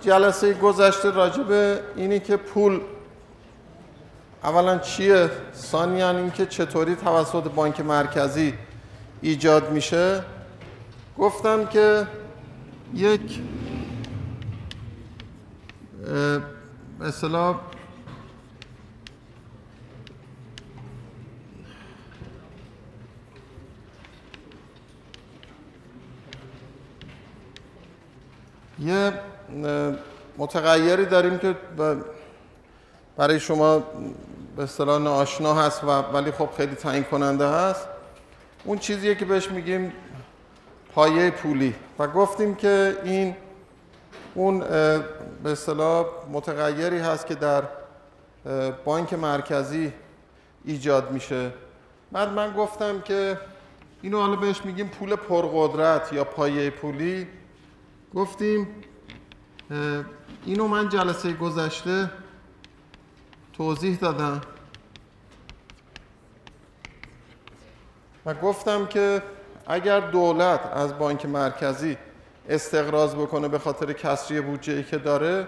جلسه گذشته راجع به اینی که پول اولا چیه؟ ثانیا اینکه چطوری توسط بانک مرکزی ایجاد میشه. گفتم که یک مثلا یه متغیری داریم که برای شما به اصطلاح ناآشنا هست و ولی خب خیلی تعیین کننده هست. اون چیزیه که بهش میگیم پایه پولی. و گفتیم که این اون به اصطلاح متغیری هست که در بانک مرکزی ایجاد میشه. بعد من گفتم که اینو حالا بهش میگیم پول پرقدرت یا پایه پولی. گفتیم اینو من جلسه گذشته توضیح دادم. و گفتم که اگر دولت از بانک مرکزی استقراض بکنه به خاطر کسری بودجه ای که داره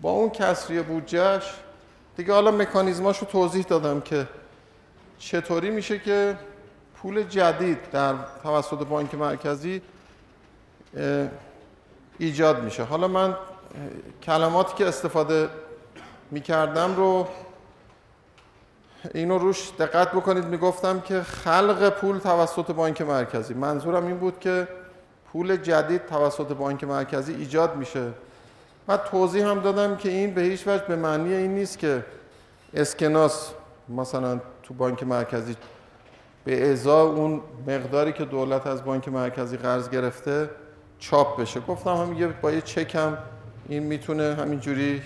با اون کسری بودجهش دیگه حالا مکانیزماشو توضیح دادم که چطوری میشه که پول جدید در توسط بانک مرکزی ایجاد میشه. حالا من کلماتی که استفاده می‌کردم رو اینو روش دقت بکنید. می‌گفتم که خلق پول توسط بانک مرکزی. منظورم این بود که پول جدید توسط بانک مرکزی ایجاد میشه. و توضیح هم دادم که این به هیچ وجه به معنی این نیست که اسکناس مثلا تو بانک مرکزی به ازا اون مقداری که دولت از بانک مرکزی قرض گرفته چاپ بشه. گفتم هم یه با یه چکم این می‌تونه همینجوری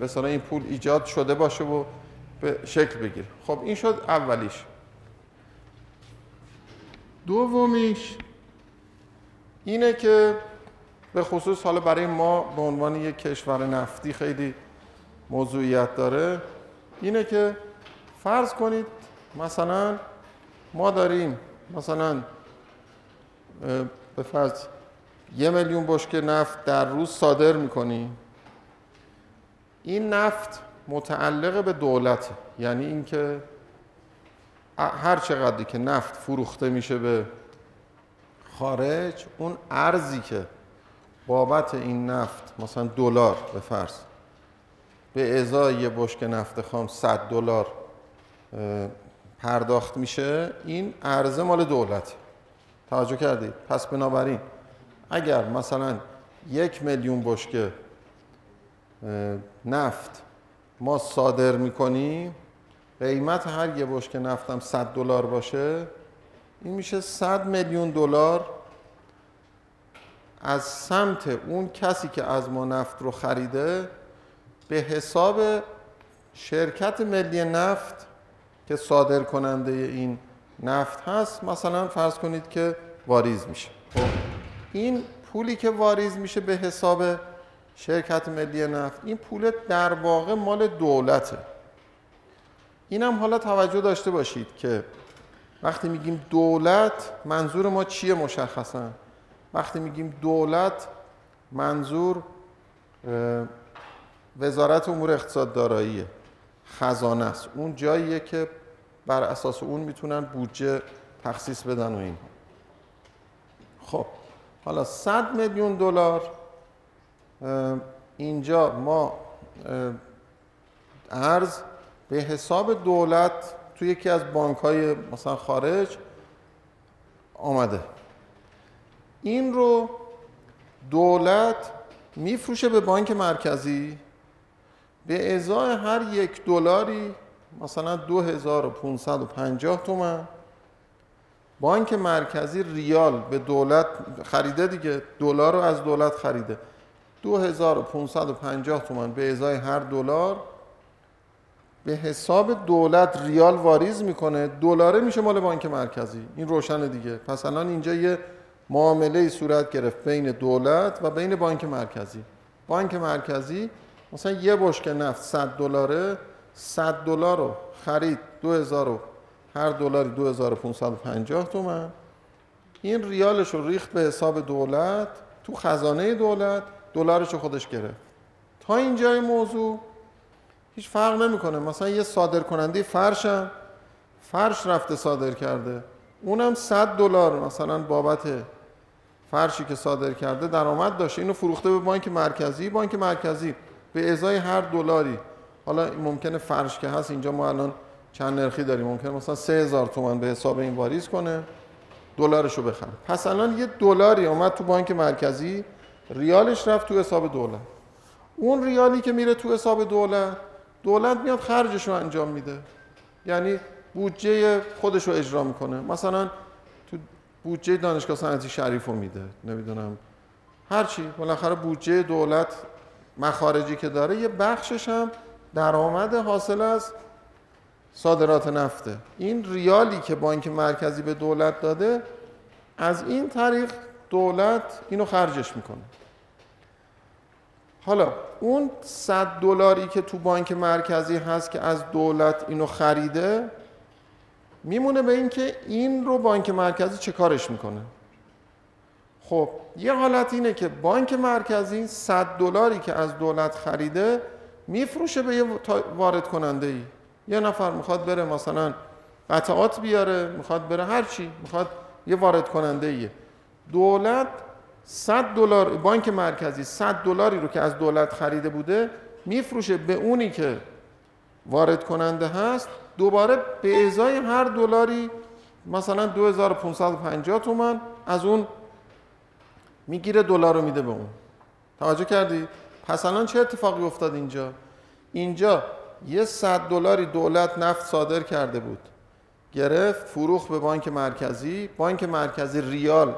مثلا این پول ایجاد شده باشه و به شکل بگیره. خب این شد اولیش. دومیش اینه که به خصوص حالا برای ما به عنوان یک کشور نفتی خیلی موضوعیت داره اینه که فرض کنید مثلا ما داریم مثلا به فرض یه میلیون بشکه نفت در روز صادر می‌کنیم این نفت متعلق به دولت یعنی اینکه هر چقدری که نفت فروخته میشه به خارج اون ارزی که بابت این نفت مثلا دلار به فرض به ازای یه بشک نفت خام 100 دلار پرداخت میشه این ارزه مال دولت توجه کردید پس بنابراین اگر مثلا یک میلیون بشکه نفت ما صادر می‌کنیم قیمت هر یه بشکه نفتم 100 دلار باشه این میشه 100 میلیون دلار. از سمت اون کسی که از ما نفت رو خریده به حساب شرکت ملی نفت که صادر کننده این نفت هست مثلا فرض کنید که واریز میشه. خب؟ این پولی که واریز میشه به حساب شرکت ملی نفت این پول در واقع مال دولته. اینم حالا توجه داشته باشید که وقتی میگیم دولت منظور ما چیه مشخصا؟ وقتی میگیم دولت منظور وزارت امور اقتصاد داراییه خزانه است. اون جاییه که بر اساس اون می‌تونن بودجه تخصیص بدن و این خب حالا 100 میلیون دلار اینجا ما ارز به حساب دولت تو یکی از بانک های مثلا خارج آمده. این رو دولت میفروشه به بانک مرکزی به ازای هر یک دلاری مثلا 2550 تومن. بانک مرکزی ریال به دولت خریده دیگه دلار رو از دولت خریده. 2550 تومن به ازای هر دلار. به حساب دولت ریال واریز می‌کنه. دلاره میشه مال بانک مرکزی. این روشن دیگه. پس الان اینجا یه معامله صورت گرفت بین دولت و بین بانک مرکزی. بانک مرکزی مثلا یه بشکه نفت 100 دلاره. 100 دلار رو خرید. 2000 هر دلاری 2550 تومن. این ریالش رو ریخت به حساب دولت تو خزانه دولت دلارش رو خودش گرفت. تا اینجای موضوع هیچ فرق نمی‌کنه. مثلا یه صادر کننده فرشم فرش رفته صادر کرده. اونم 100 دلار مثلا بابت فرشی که صادر کرده درآمد داشته. اینو فروخته به بانک مرکزی. بانک مرکزی به ازای هر دلاری. حالا ممکنه فرش که هست اینجا ما الان چند نرخی داریم ممکنه مثلا 3000 تومان به حساب این واریز کنه دلارشو بخره. پس الان یه دلاری اومد تو بانک مرکزی ریالش رفت تو حساب دولت. اون ریالی که میره تو حساب دولت دولت میاد خرجش رو انجام میده. یعنی بودجه خودش رو اجرا می‌کنه. مثلا تو بودجه دانشگاه صنعتی شریف رو میده نمی‌دونم. هرچی بالاخره بودجه دولت مخارجی که داره یه بخشش هم درآمد حاصل از صادرات نفته. این ریالی که بانک مرکزی به دولت داده از این طریق دولت اینو خرجش می‌کنه. حالا اون 100 دلاری که تو بانک مرکزی هست که از دولت اینو خریده میمونه به اینکه این رو بانک مرکزی چه کارش می‌کنه؟ خب یه حالت اینه که بانک مرکزی 100 دلاری که از دولت خریده میفروشه به یه وارد کننده ای یه نفر می‌خواد بره مثلا قطعات بیاره می‌خواد بره هر چی می‌خواد یه وارد کننده ایه دولت 100 دلار بانک مرکزی 100 دلاری رو که از دولت خریده بوده میفروشه به اونی که وارد کننده هست. دوباره به ازای هر دلاری مثلا 2550 تومن از اون می‌گیره دلار رو میده به اون. توجه کردی؟ پس الان چه اتفاقی افتاد اینجا؟ اینجا یه صد دلاری دولت نفت صادر کرده بود. گرفت فروخ به بانک مرکزی. بانک مرکزی ریال.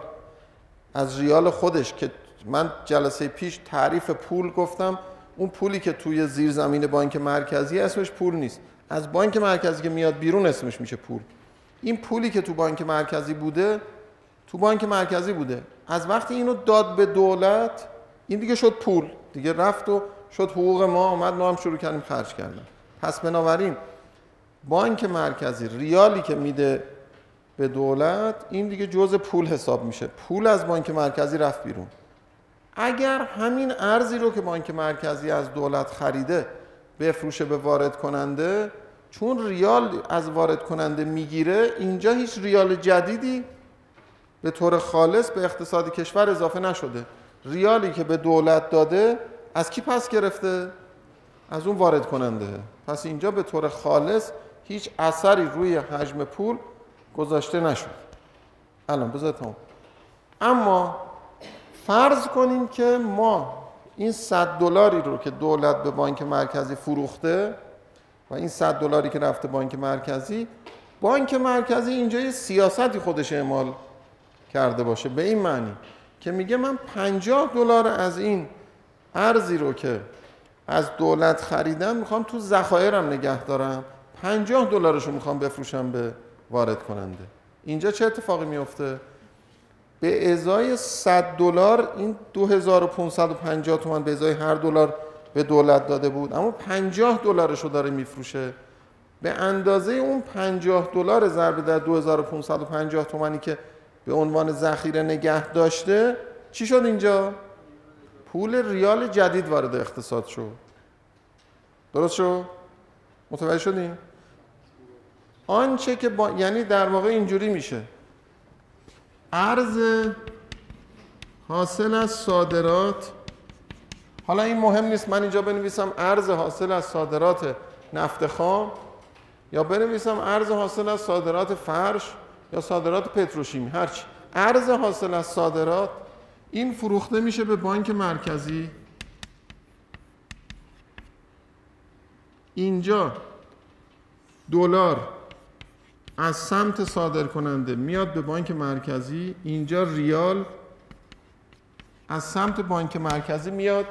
از ریال خودش که من جلسه پیش تعریف پول گفتم اون پولی که توی زیر زمین بانک مرکزی اسمش پول نیست. از بانک مرکزی که میاد بیرون اسمش میشه پول. این پولی که تو بانک مرکزی بوده تو بانک مرکزی بوده. از وقتی اینو داد به دولت این دیگه شد پول. دیگه رفت و شد حقوق ما آمد ما هم شروع کردیم خرج کردن. پس بنابراین بانک مرکزی ریالی که میده به دولت این دیگه جز پول حساب میشه. پول از بانک مرکزی رفت بیرون. اگر همین ارزی رو که بانک مرکزی از دولت خریده بفروشه به وارد کننده چون ریال از وارد کننده می‌گیره اینجا هیچ ریال جدیدی به طور خالص به اقتصاد کشور اضافه نشده. ریالی که به دولت داده از کی پس گرفته؟ از اون وارد کننده. پس اینجا به طور خالص هیچ اثری روی حجم پول گذاشته نشد. الان بذار اما فرض کنیم که ما این 100 دلاری رو که دولت به بانک مرکزی فروخته و این 100 دلاری که رفته بانک مرکزی بانک مرکزی اینجا یه سیاستی خودش اعمال کرده باشه. به این معنی که میگه من 50 دلار از این ارزی رو که از دولت خریدم می‌خوام تو ذخایرم نگه دارم. 50 دلارش رو می‌خوام بفروشم به وارد کننده. اینجا چه اتفاقی میفته؟ به ازای 100 دلار این 2550 تومان به ازای هر دلار به دولت داده بود. اما 50 دلارش رو داره میفروشه. به اندازه اون 50 دلار ضرب در 2550 تومانی که به عنوان ذخیره نگه داشته چی شد اینجا؟ پول ریال جدید وارد اقتصاد شد درست شد متوجه شدین آنچه که با... یعنی در واقع اینجوری میشه. ارز حاصل از صادرات حالا این مهم نیست من اینجا بنویسم ارز حاصل از صادرات نفت خام یا بنویسم ارز حاصل از صادرات فرش یا صادرات پتروشیمی هرچی. ارز حاصل از صادرات این فروخته میشه به بانک مرکزی. اینجا دلار از سمت صادر کننده میاد به بانک مرکزی. اینجا ریال از سمت بانک مرکزی میاد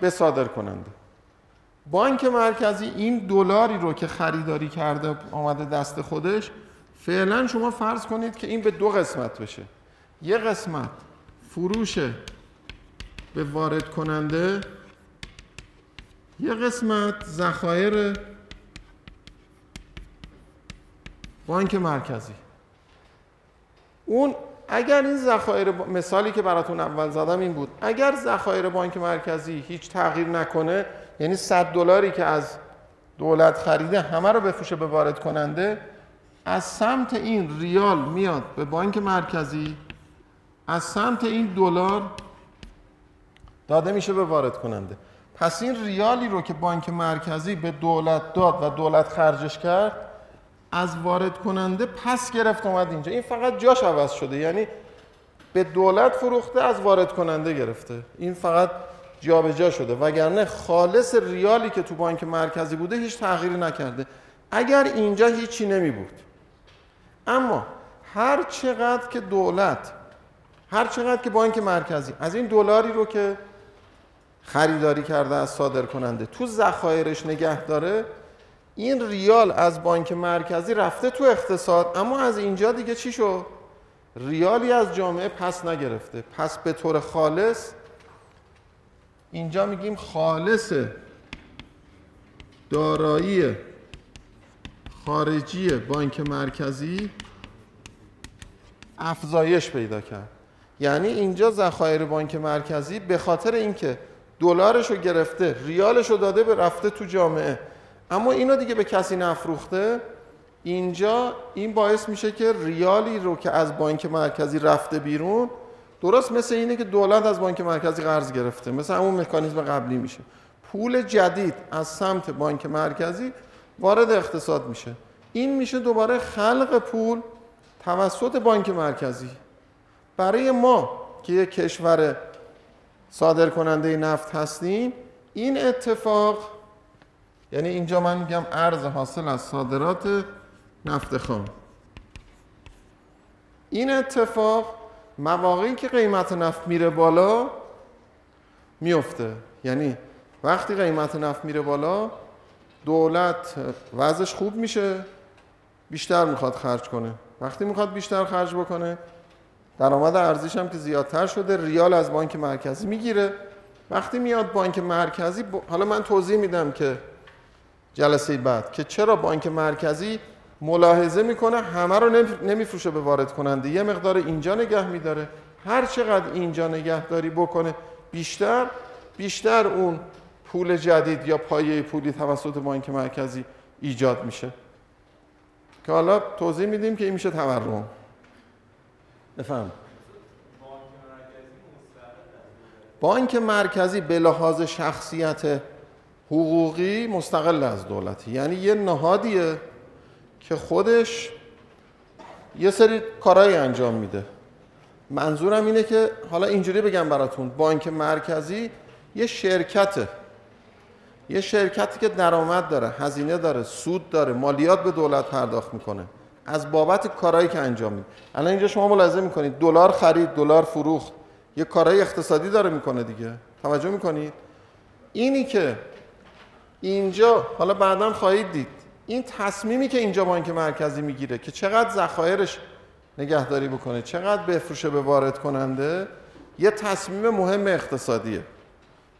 به صادر کننده بانک مرکزی این دلاری رو که خریداری کرده آمده دست خودش فعلا شما فرض کنید که این به دو قسمت بشه. یه قسمت فروش به وارد کننده. یه قسمت ذخایر بانک مرکزی. اون اگر این ذخایر مثالی که براتون اول زدم این بود. اگر ذخایر بانک مرکزی هیچ تغییر نکنه یعنی 100 دلاری که از دولت خریده همه رو بفروشه به وارد کننده از سمت این ریال میاد به بانک مرکزی. از سمت این دلار داده میشه به وارد کننده. پس این ریالی رو که بانک مرکزی به دولت داد و دولت خرجش کرد از وارد کننده پس گرفت اومد اینجا. این فقط جاش عوض شده یعنی به دولت فروخته از وارد کننده گرفته. این فقط جابجا جا شده. وگرنه خالص ریالی که تو بانک مرکزی بوده هیچ تغییری نکرده. اگر اینجا هیچی نمی بود اما هر چقدر که دولت هر چقدر که بانک مرکزی از این دلاری رو که خریداری کرده از صادر کننده تو ذخایرش نگه داره این ریال از بانک مرکزی رفته تو اقتصاد اما از اینجا دیگه چی شد؟ ریالی از جامعه پس نگرفته. پس به طور خالص اینجا میگیم خالص دارایی خارجی بانک مرکزی افزایش پیدا کرد. یعنی اینجا ذخایر بانک مرکزی به خاطر اینکه دلارش رو گرفته ریالش رو داده به رفته تو جامعه. اما اینو دیگه به کسی نفروخته. اینجا این باعث میشه که ریالی رو که از بانک مرکزی رفته بیرون درست مثل اینه که دولت از بانک مرکزی قرض گرفته. مثل همون مکانیزم قبلی میشه. پول جدید از سمت بانک مرکزی وارد اقتصاد میشه. این میشه دوباره خلق پول توسط بانک مرکزی. برای ما که یک کشور صادر کننده نفت هستیم این اتفاق یعنی اینجا من میگم ارز حاصل از صادرات نفت خام. این اتفاق مواقعی که قیمت نفت میره بالا میفته. یعنی وقتی قیمت نفت میره بالا دولت وضعش خوب میشه بیشتر می‌خواد خرج کنه. وقتی می‌خواد بیشتر خرج بکنه درآمد ارزیش هم که زیادتر شده ریال از بانک مرکزی می‌گیره. وقتی میاد بانک مرکزی حالا من توضیح میدم که جلسه بعد که چرا بانک مرکزی ملاحظه می‌کنه همه رو نمیفروشه به وارد کننده. یه مقدار اینجا نگه میداره. هر چقدر اینجا نگهداری بکنه بیشتر بیشتر اون پول جدید یا پایه پولی توسط بانک مرکزی ایجاد میشه. که حالا توضیح میدیم که این میشه تورم. بفهم. بانک مرکزی به لحاظ شخصیت حقوقی مستقل از دولتی. یعنی یه نهادیه که خودش یه سری کارهایی انجام میده. منظورم اینه که حالا اینجوری بگم براتون. بانک مرکزی یه شرکته. یه شرکتی که درآمد داره هزینه داره سود داره مالیات به دولت پرداخت می‌کنه. از بابت کارهایی که انجام میده الان اینجا شما ملاحظه می‌کنید. دلار خرید دلار فروخت. یه کارهای اقتصادی داره می‌کنه دیگه. توجه می‌کنید؟ اینی که اینجا حالا بعدا خواهید دید. این تصمیمی که اینجا بانک مرکزی می‌گیره که چقدر ذخایرش نگهداری بکنه چقدر بفروشه به وارد کننده یه تصمیم مهم اقتصادیه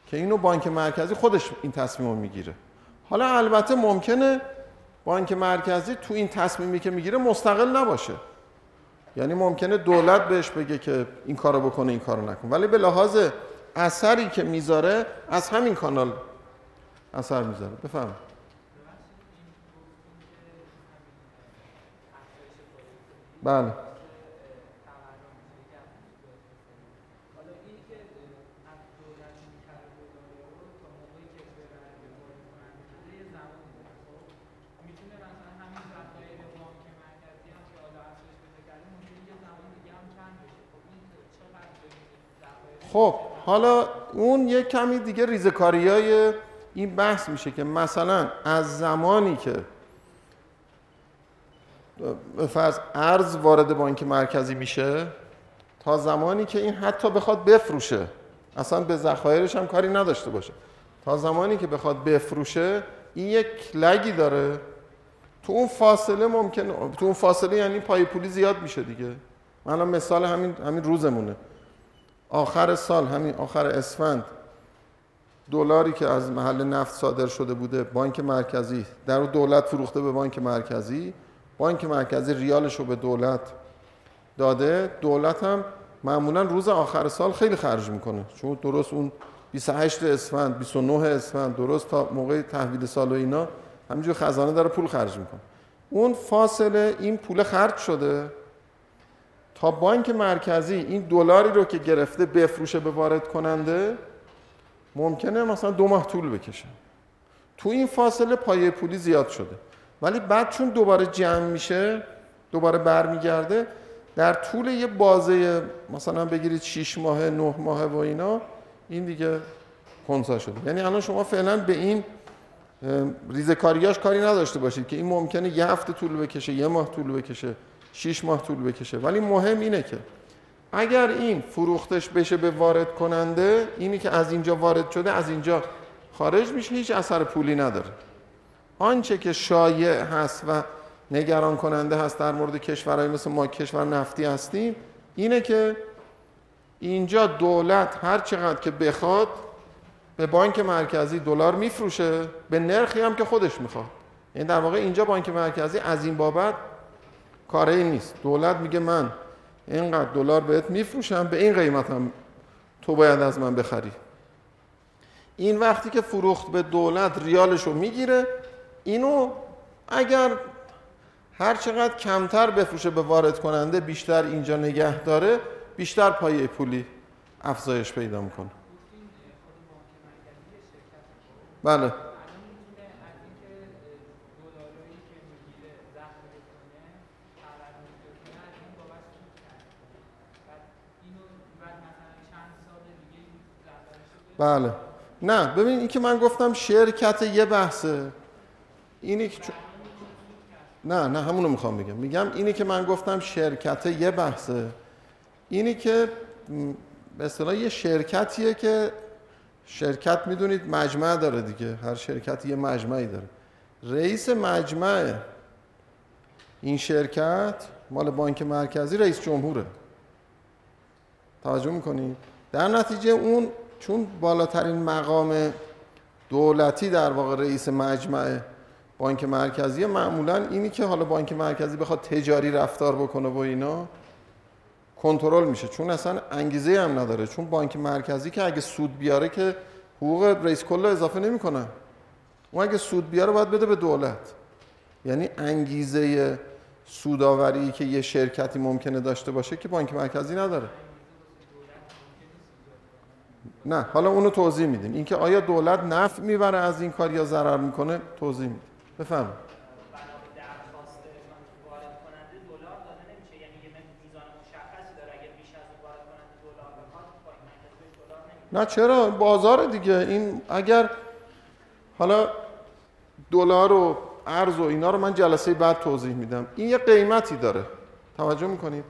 که اینو بانک مرکزی خودش این تصمیم رو می‌گیره. حالا البته ممکنه بانک مرکزی تو این تصمیمی که می‌گیره مستقل نباشه. یعنی ممکنه دولت بهش بگه که این کارو بکنه این کارو نکن. ولی به لحاظ اثری که می‌ذاره از همین کانال اثر می‌ذاره. بفهم بله. خب حالا اون یک کمی دیگه ریزکاری های این بحث میشه که مثلا از زمانی که فرض ارز وارد بانک مرکزی میشه تا زمانی که این حتی بخواد بفروشه اصلا به ذخایرش هم کاری نداشته باشه. تا زمانی که بخواد بفروشه این یک لگی داره. تو اون فاصله ممکن تو اون فاصله یعنی پای پولی زیاد میشه دیگه. من مثال همین همین روزمونه. آخر سال همین آخر اسفند دلاری که از محل نفت صادر شده بوده بانک مرکزی در دولت فروخته به بانک مرکزی بانک مرکزی ریالش رو به دولت داده. دولت هم معمولا روز آخر سال خیلی خرج می‌کنه. چون درست اون 28 اسفند 29 اسفند درست تا موقع تحویل سال و اینا همینجور خزانه داره پول خرج می‌کنه. اون فاصله این پول خرج شده. تا بانک مرکزی این دلاری رو که گرفته بفروشه به وارد کننده ممکنه مثلا دو ماه طول بکشه. تو این فاصله پایه پولی زیاد شده. ولی بعد چون دوباره جمع میشه دوباره برمیگرده در طول یه بازه مثلا بگیرید 6 ماه 9 ماه و اینا این دیگه خونسا شده. یعنی الان شما فعلا به این ریزکاریاش کاری نداشته باشید که این ممکنه یه هفته طول بکشه یه ماه طول بکشه. 6 ماه طول بکشه. ولی مهم اینه که اگر این فروختش بشه به وارد کننده اینی که از اینجا وارد شده از اینجا خارج میشه هیچ اثر پولی نداره. آنچه که شایع هست و نگران کننده هست در مورد کشورهای مثل ما کشور نفتی هستیم اینه که اینجا دولت هر چقدر که بخواد به بانک مرکزی دلار میفروشه به نرخی هم که خودش می‌خواد. یعنی در واقع اینجا بانک مرکزی از این بابت کاری نیست. دولت میگه من اینقدر دلار بهت میفروشم به این قیمت هم تو باید از من بخری. این وقتی که فروخت به دولت ریالش رو می‌گیره اینو اگر هر چقدر کمتر بفروشه به وارد کننده بیشتر اینجا نگه داره بیشتر پایه پولی افزایش پیدا می‌کنه. بله. بله. نه ببین این که من گفتم شرکت یه بحثه. اینی که نه نه همونو می‌خوام بگم. میگم اینی که من گفتم شرکت یه بحثه. اینی که به اصطلاح یه شرکتیه که شرکت می‌دونید مجمع داره دیگه. هر شرکتی یه مجمعی داره. رئیس مجمع این شرکت مال بانک مرکزی رئیس جمهوره. توجه می‌کنید در نتیجه اون چون بالاترین مقام دولتی در واقع رئیس مجمع بانک مرکزی معمولا اینی که حالا بانک مرکزی بخواد تجاری رفتار بکنه و اینا کنترل میشه. چون اصلا انگیزه هم نداره. چون بانک مرکزی که اگه سود بیاره که حقوق رئیس کل اضافه نمی‌کنه. اون اگه سود بیاره باید بده به دولت. یعنی انگیزه سوداوری که یه شرکتی ممکنه داشته باشه که بانک مرکزی نداره. نه حالا اونو توضیح میدیم. اینکه آیا دولت نفع می‌بره از این کار یا ضرر می‌کنه توضیح میدیم. بفهم نه چرا؟ بازار دیگه. این اگر حالا دلار و ارز و اینا رو من جلسه بعد توضیح میدم. این یه قیمتی داره. توجه می‌کنید؟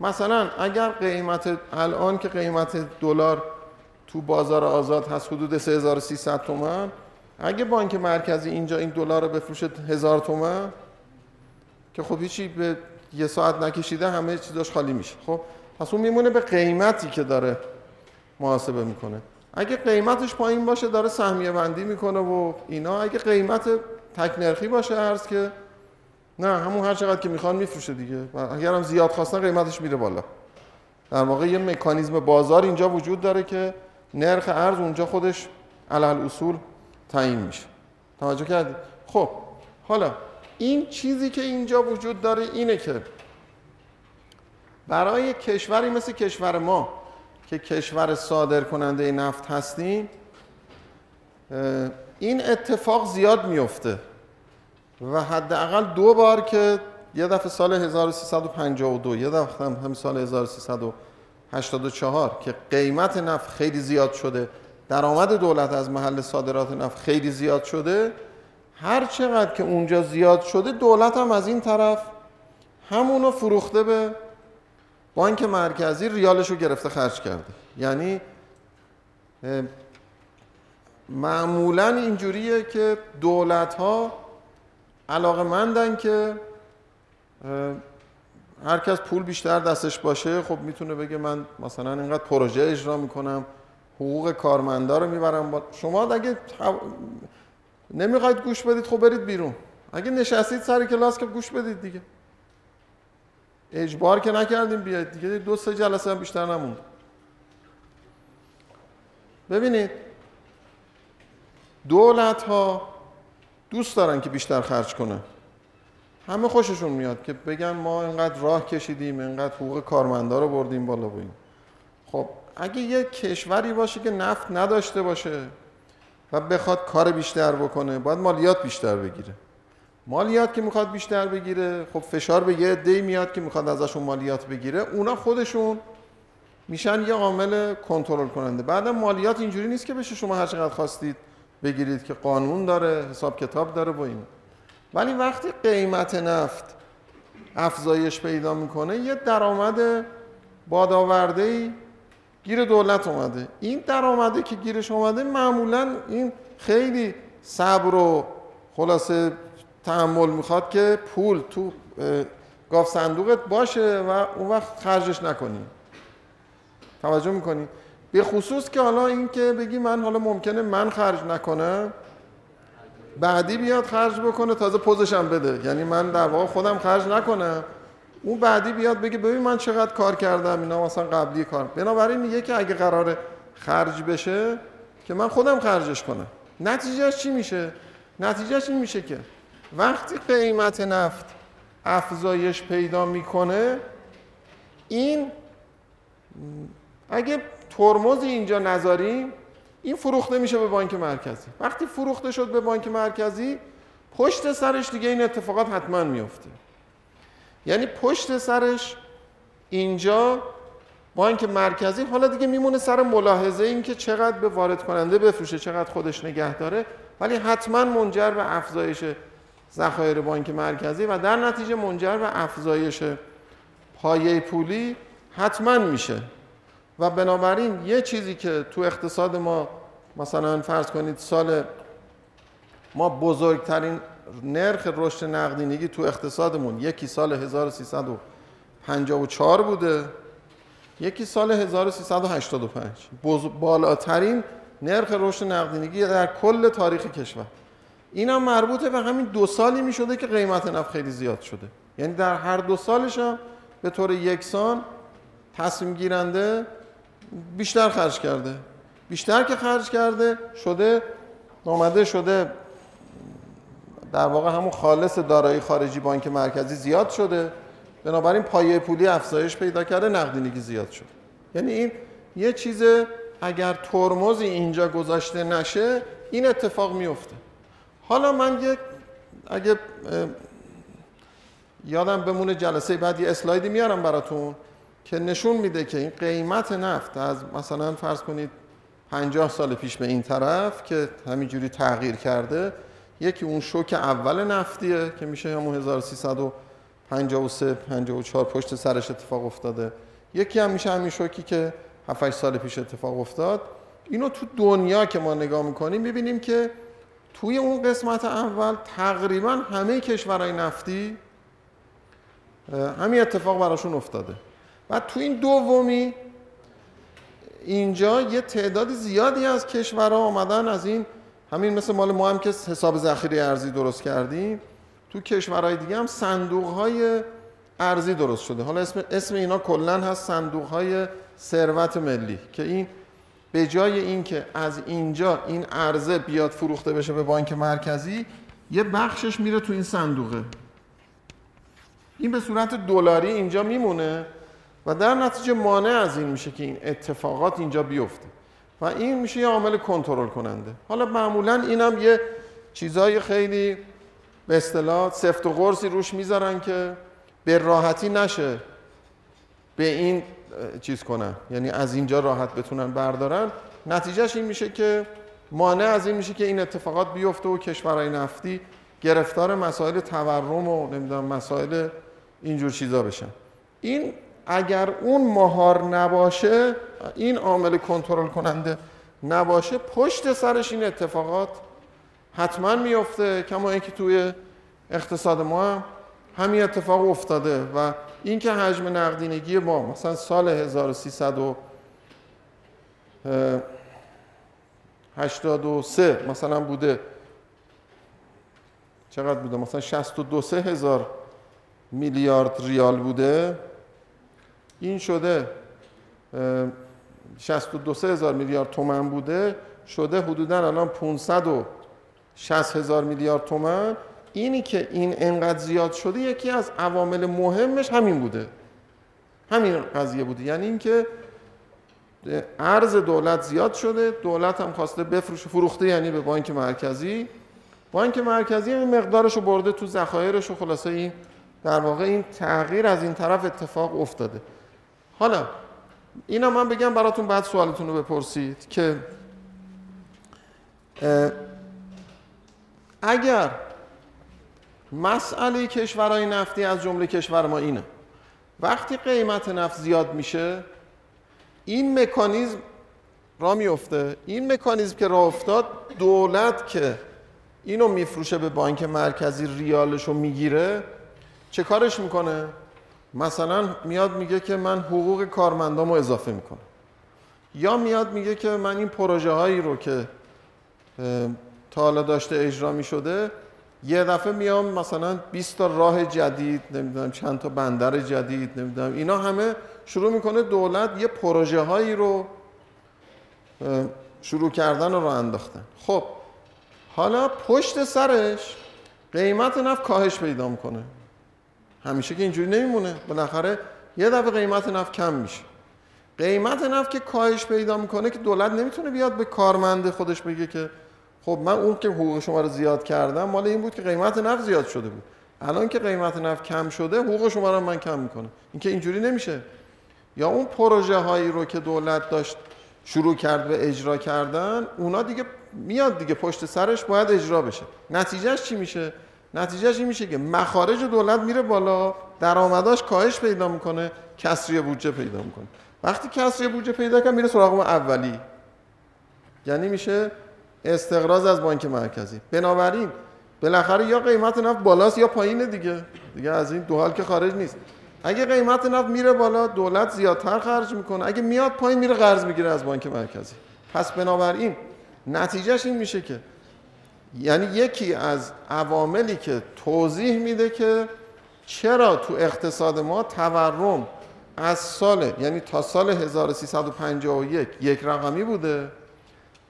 مثلا اگر قیمت الان که قیمت دلار تو بازار آزاد هست حدود 3300 تومن اگه بانک مرکزی اینجا این دلار رو بفروشه هزار تومن که خب هیچی به یه ساعت نکشیده همه چیزاش خالی میشه. خب پس اون میمونه به قیمتی که داره محاسبه می‌کنه. اگه قیمتش پایین باشه داره سهمیه بندی می‌کنه و اینا. اگه قیمت تک نرخی باشه ارز که نه همون هر چقدر که می‌خوان میفروشه دیگه. اگر هم زیاد خواستن قیمتش میره بالا. در واقع یه مکانیزم بازار اینجا وجود داره که نرخ ارز اونجا خودش علل اصول تعیین میشه. توجه کردید خب حالا این چیزی که اینجا وجود داره اینه که برای کشوری مثل کشور ما که کشور صادر کننده نفت هستیم این اتفاق زیاد میفته و حداقل دو بار که یه دفعه سال 1352 یه دفعه هم سال 1384 که قیمت نفت خیلی زیاد شده. درآمد دولت از محل صادرات نفت خیلی زیاد شده. هر چقدر که اونجا زیاد شده دولت هم از این طرف همونو فروخته به بانک مرکزی ریالش رو گرفته خرج کرده. یعنی معمولا اینجوریه که دولت ها علاقه مندن که هر کس پول بیشتر دستش باشه خب می‌تونه بگه من مثلا اینقدر پروژه اجرا می‌کنم حقوق کارمندا رو می‌برم با... شما اگه نمی‌خواید گوش بدید خب برید بیرون. اگه نشستید سر کلاس که گوش بدید دیگه. اجبار که نکردیم بیاید دیگه. دو سه جلسه هم بیشتر نموند. ببینید. دولت ها دوست دارن که بیشتر خرج کنه همه خوششون میاد که بگن ما اینقدر راه کشیدیم اینقدر حقوق کارمندا رو بردیم بالا و خب اگه یه کشوری باشه که نفت نداشته باشه و بخواد کار بیشتر بکنه باید مالیات بیشتر بگیره. مالیات که می‌خواد بیشتر بگیره خب فشار به یه دی میاد که می‌خواد ازشون مالیات بگیره. اونا خودشون میشن یه عامل کنترل کننده بعدم مالیات اینجوری نیست که بشه شما هر چقدر خواستید بگیرید که قانون داره حساب کتاب داره با این ولی وقتی قیمت نفت افزایش پیدا می‌کنه یه درآمد بادآورده گیر دولت اومده. این درآمده که گیرش اومده معمولا این خیلی صبر و خلاصه تحمل می‌خواد که پول تو گاف صندوقت باشه و اون وقت خرجش نکنی. توجه می‌کنی؟ به خصوص که حالا این که بگی من حالا ممکنه من خرج نکنم بعدی بیاد خرج بکنه تازه پوزشم بده. یعنی من در واقع خودم خرج نکنم. اون بعدی بیاد بگه ببین من چقدر کار کردم اینا مثلا قبلی کار. بنابراین میگه که اگه قرار خرج بشه که من خودم خرجش کنم. نتیجهش چی میشه؟ نتیجهش این میشه که وقتی قیمت نفت افزایش پیدا می‌کنه این اگه ترمز اینجا نذاریم این فروخته میشه به بانک مرکزی. وقتی فروخته شد به بانک مرکزی پشت سرش دیگه این اتفاقات حتما میفته یعنی پشت سرش اینجا بانک مرکزی حالا دیگه میمونه سر ملاحظه این که چقدر به وارد کننده بفروشه چقدر خودش نگه داره ولی حتما منجر به افزایش ذخایر بانک مرکزی و در نتیجه منجر به افزایش پایه پولی حتما میشه. و بنابراین یه چیزی که تو اقتصاد ما مثلا فرض کنید سال ما بزرگترین نرخ رشد نقدینگی تو اقتصادمون یکی سال 1354 بوده یکی سال 1385 بالاترین نرخ رشد نقدینگی در کل تاریخ کشور. این هم مربوطه به همین دو سالی می شده که قیمت نفت خیلی زیاد شده. یعنی در هر دو سالش هم به طور یکسان تصمیم گیرنده بیشتر خرج کرده. بیشتر که خرج کرده شده آمده شده در واقع همون خالص دارایی خارجی بانک مرکزی زیاد شده. بنابراین پایه پولی افزایش پیدا کرده نقدینگی زیاد شده یعنی این یه چیز اگر ترمزی اینجا گذاشته نشه این اتفاق میفته. حالا من یک اگه یادم بمونه جلسه بعد یه اسلایدی میارم براتون. که نشون میده که این قیمت نفت از مثلا فرض کنید 50 سال پیش به این طرف که همینجوری تغییر کرده یکی اون شوک اول نفتیه که میشه همون 1353 54 پشت سرش اتفاق افتاده. یکی هم میشه همین شوکی که 7 سال پیش اتفاق افتاد. اینو تو دنیا که ما نگاه می‌کنیم می‌بینیم که توی اون قسمت اول تقریبا همه کشورهای نفتی همین اتفاق براشون افتاده. و تو این دومی اینجا یه تعداد زیادی از کشورها آمدن از این همین مثل مال ما هم که حساب ذخیره ارزی درست کردیم تو کشورهای دیگه هم صندوق های ارزی درست شده. حالا اسم, اسم اینا کلا هست صندوق های ثروت ملی که این به جای اینکه از اینجا این ارزه بیاد فروخته بشه به بانک مرکزی یه بخشش میره تو این صندوقه. این به صورت دلاری اینجا میمونه. و در نتیجه مانع از این میشه که این اتفاقات اینجا بیفته. و این میشه یه عامل کنترل کننده. حالا معمولا اینم یه چیزای خیلی به اصطلاح سفت و قرصی روش می‌ذارن که به راحتی نشه به این چیز کنن. یعنی از اینجا راحت بتونن بردارن. نتیجهش این میشه که مانع از این میشه که این اتفاقات بیفته و کشورهای نفتی گرفتار مسائل تورم و نمی‌دونم مسائل اینجور چیزا بشن. این اگر اون مهار نباشه این عامل کنترل کننده نباشه پشت سرش این اتفاقات حتما میفته کما اینکه توی اقتصاد ما همین اتفاق افتاده و اینکه حجم نقدینگی ما مثلا سال 1383 مثلا بوده. چقدر بوده؟ مثلا 62 هزار میلیارد ریال بوده. این شده 62 هزار میلیارد تومن بوده شده حدودا الان 560 هزار میلیارد تومن اینی که این انقدر زیاد شده یکی از عوامل مهمش همین بوده. همین قضیه بوده. یعنی اینکه ارز دولت زیاد شده دولت هم خواسته بفروشه. فروخته یعنی به بانک مرکزی. بانک مرکزی این مقدارش رو برده تو ذخایرش و خلاصه این در واقع این تغییر از این طرف اتفاق افتاده. حالا اینا من بگم براتون بعد سوالتون رو بپرسید که اگر مسئله کشورهای نفتی از جمله کشور ما اینه وقتی قیمت نفت زیاد میشه این مکانیزم را میفته این مکانیزم که راه افتاد دولت که اینو میفروشه به بانک مرکزی ریالش رو می‌گیره چه کارش می‌کنه؟ مثلا میاد میگه که من حقوق کارمندامو اضافه می‌کنم. یا میاد میگه که من این پروژه هایی رو که تا حالا داشته اجرا می‌شده یه دفعه میام مثلا 20 تا راه جدید نمی‌دونم چند تا بندر جدید نمی‌دونم اینا همه شروع می‌کنه دولت یه پروژه هایی رو شروع کردن رو انداختن. خب حالا پشت سرش قیمت نفت کاهش پیدا می‌کنه. همیشه که اینجوری نمیمونه. بالاخره یه دفعه قیمت نفت کم میشه. قیمت نفت که کاهش پیدا می‌کنه که دولت نمی‌تونه بیاد به کارمند خودش بگه که خب من اون که حقوق شما رو زیاد کردم مال این بود که قیمت نفت زیاد شده بود. الان که قیمت نفت کم شده حقوق شما رو من کم می‌کنه این که اینجوری نمیشه. یا اون پروژه هایی رو که دولت داشت شروع کرد به اجرا کردن اونا دیگه میاد دیگه پشت سرش باید اجرا بشه. نتیجهش چی میشه؟ نتیجهش این میشه که مخارج دولت میره بالا درآمداش کاهش پیدا می‌کنه کسری بودجه پیدا می‌کنه. وقتی کسری بودجه پیدا کنه میره سراغ اولی. یعنی میشه استقراض از بانک مرکزی. بنابراین بالاخره یا قیمت نفت بالاست یا پایینه دیگه. دیگه از این دو حال که خارج نیست. اگه قیمت نفت میره بالا دولت زیادتر خرج می‌کنه. اگه میاد پایین میره قرض می‌گیره از بانک مرکزی. پس بنابراین نتیجهش این میشه که یعنی یکی از عواملی که توضیح میده که چرا تو اقتصاد ما تورم از سال یعنی تا سال 1351 یک رقمی بوده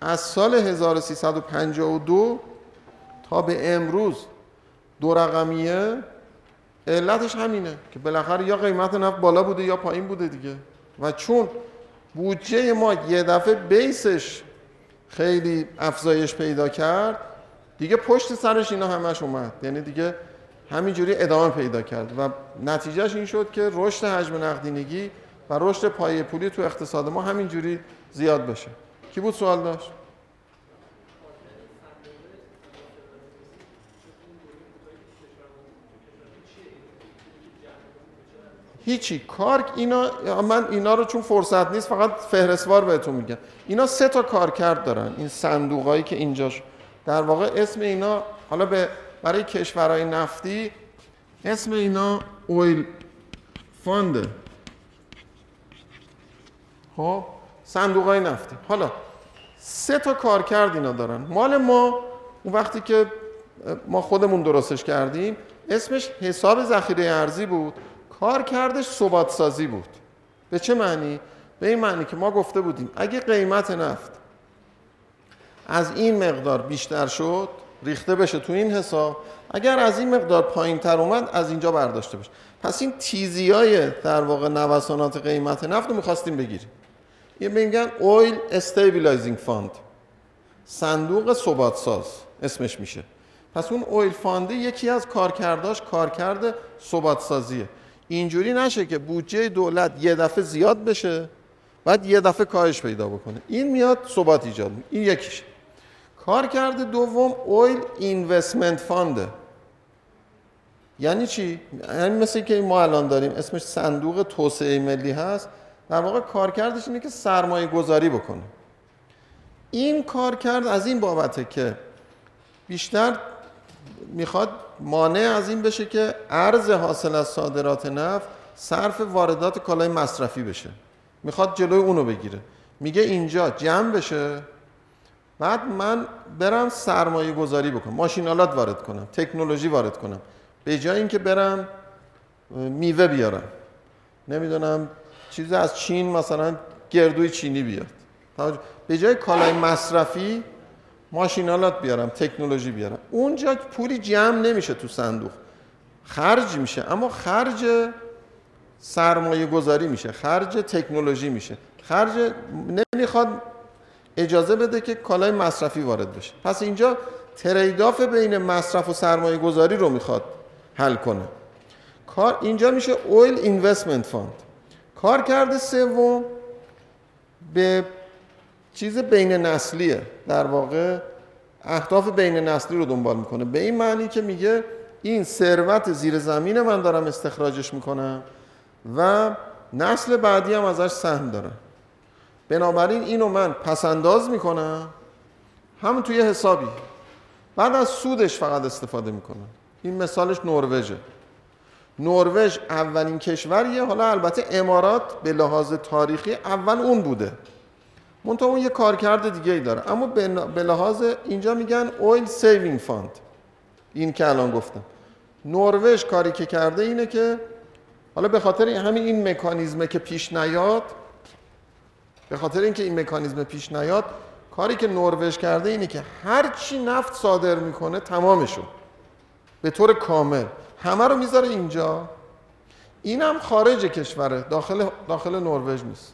از سال 1352 تا به امروز دو رقمیه علتش همینه که بالاخره یا قیمت نفت بالا بوده یا پایین بوده دیگه. و چون بودجه ما یه دفعه بیسش خیلی افزایش پیدا کرد دیگه پشت سرش اینا همش اومد. یعنی دیگه همینجوری ادامه پیدا کرد و نتیجهش این شد که رشد حجم نقدینگی و رشد پایه پولی تو اقتصاد ما همینجوری زیاد بشه. کی بود سوال داشت؟ هیچی. کار اینا من اینا رو چون فرصت نیست فقط فهرستوار بهتون میگم. اینا سه تا کارکرد دارن. این صندوقایی که اینجاش در واقع اسم اینا حالا به برای کشورهای نفتی اسم اینا اویل فانده خب؟ صندوق های نفتی. حالا سه تا کارکرد اینا دارن. مال ما اون وقتی که ما خودمون درستش کردیم اسمش حساب ذخیره ارزی بود. کار کردش ثبات سازی بود. به چه معنی؟ به این معنی که ما گفته بودیم اگه قیمت نفت از این مقدار بیشتر شد ریخته بشه تو این حساب. اگر از این مقدار پایین تر اومد از اینجا برداشته بشه. پس این تیزی های در واقع نوسانات قیمت نفت رو می‌خواستیم بگیریم. یه میگن oil stabilizing fund صندوق ثبات ساز اسمش میشه. پس اون oil fund ه یکی از کارکرداش کارکرد ثبات سازیه اینجوری نشه که بودجه دولت یه دفعه زیاد بشه بعد یه دفعه کاهش پیدا بکنه. این میاد ثبات ایجاد این یکیش کار کرده دوم اویل اینوستمنت فانده یعنی چی؟ یعنی مثل که ما الان داریم اسمش صندوق توسعه ملی هست. در واقع کارکردش اینه که سرمایه گذاری بکنه. این کار کرد از این بابته که بیشتر می‌خواد مانع از این بشه که ارز حاصل از صادرات نفت صرف واردات کالای مصرفی بشه. می‌خواد جلوی اونو بگیره. میگه اینجا جمع بشه. بعد من برم سرمایه گذاری بکنم ماشینالات وارد کنم تکنولوژی وارد کنم. به جای اینکه برم میوه بیارم. نمی‌دونم چیزی از چین مثلا گردوی چینی بیاد. به جای کالای مصرفی ماشینالات بیارم تکنولوژی بیارم. اونجا پولی جمع نمیشه تو صندوق. خرج میشه اما خرج سرمایه گذاری میشه خرج تکنولوژی میشه. خرج نمی‌خواد اجازه بده که کالای مصرفی وارد بشه. پس اینجا trade-off بین مصرف و سرمایه گذاری رو می‌خواد حل کنه. کار اینجا میشه oil investment fund کارکرد سوم یه چیز بین نسلیه. در واقع اهداف بین نسلی رو دنبال می‌کنه. به این معنی که میگه این ثروت زیر زمین من دارم استخراجش می‌کنم و نسل بعدی هم ازش سهم دارم. بنابراین اینو من پسنداز می‌کنم. همون توی حسابی. بعد از سودش فقط استفاده می‌کنم. این مثالش نروژه. نروژ اولین کشوریه. حالا البته امارات به لحاظ تاریخی اول اون بوده. منتها اون یه کارکرد دیگه ای داره. اما به لحاظ اینجا میگن oil saving fund این که الان گفتم. نروژ کاری که کرده اینه که حالا به خاطر همین این مکانیزمه که پیش نیاد به خاطر اینکه این مکانیزم پیش نیاد کاری که نروژ کرده اینه که هر چی نفت صادر می‌کنه تمامشون. به طور کامل. همه رو می‌ذاره اینجا. اینم خارج کشوره. داخل داخل نروژ نیست.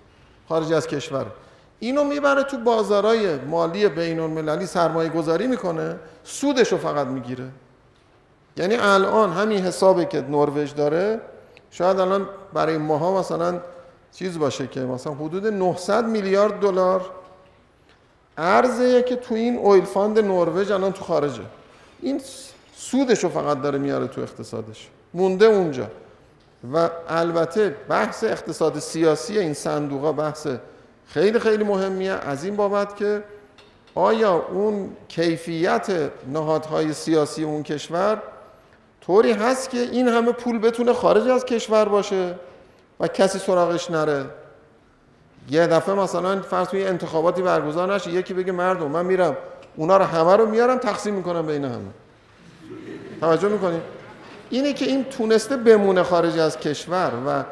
خارج از کشوره اینو می‌بره تو بازارای مالی بین المللی سرمایه گذاری می‌کنه. سودش رو فقط می‌گیره. یعنی الان همین حسابی که نروژ داره شاید الان برای ماها مثلا چیز باشه که مثلا حدود 900 میلیارد دلار ارزه که تو این اویل فاند نروژ الان تو خارجه. این سودش رو فقط داره میاره تو اقتصادش. مونده اونجا. و البته بحث اقتصاد سیاسی این صندوق بحث خیلی خیلی مهمیه. از این بابت که آیا اون کیفیت نهادهای سیاسی اون کشور طوری هست که این همه پول بتونه خارج از کشور باشه؟ و کسی سراغش نره. یه دفعه مثلا فرض کنید انتخاباتی برگزار نشه یکی بگه مردم من میرم اونا رو همه رو میارم تقسیم می‌کنم بین همه. توجه می‌کنید اینه که این تونسته بمونه خارج از کشور و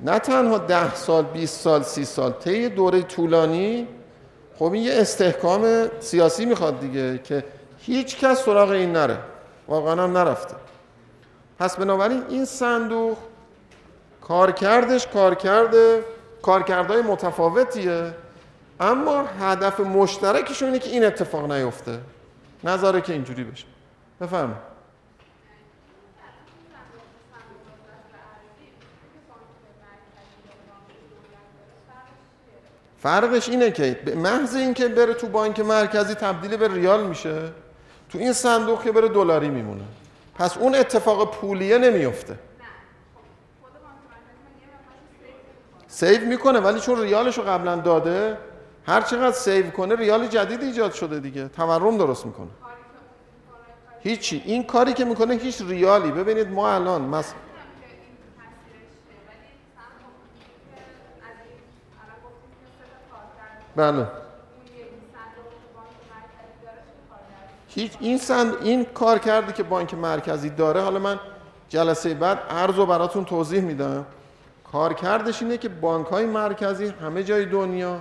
نه تنها ده سال 20 سال سی سال طی دوره طولانی خب این یه استحکام سیاسی می‌خواد دیگه که هیچ کس سراغ این نره. واقعا هم نرفته. پس بنابراین این صندوق کارکردش کارکرد کارکردهای متفاوتیه. اما هدف مشترکشون اینه که این اتفاق نیفته. نظاره که اینجوری بشه. بفرمایید. فرقش اینه که محض اینکه بره تو بانک مرکزی تبدیل به ریال میشه تو این صندوق که بره دلاری میمونه. پس اون اتفاق پولیه نمیفته. سیو می‌کنه ولی چون ریالش رو قبلا داده هر چقدر سیو کنه ریال جدید ایجاد شده دیگه. تورم درست می‌کنه. هیچی. این کاری که می‌کنه هیچ ریالی. ببینید ما الان مثلا بله. هیچ این سند این کار کرده که بانک مرکزی داره. حالا من جلسه بعد عرض رو براتون توضیح میدم. کارکردش اینه که بانک های مرکزی همه جای دنیا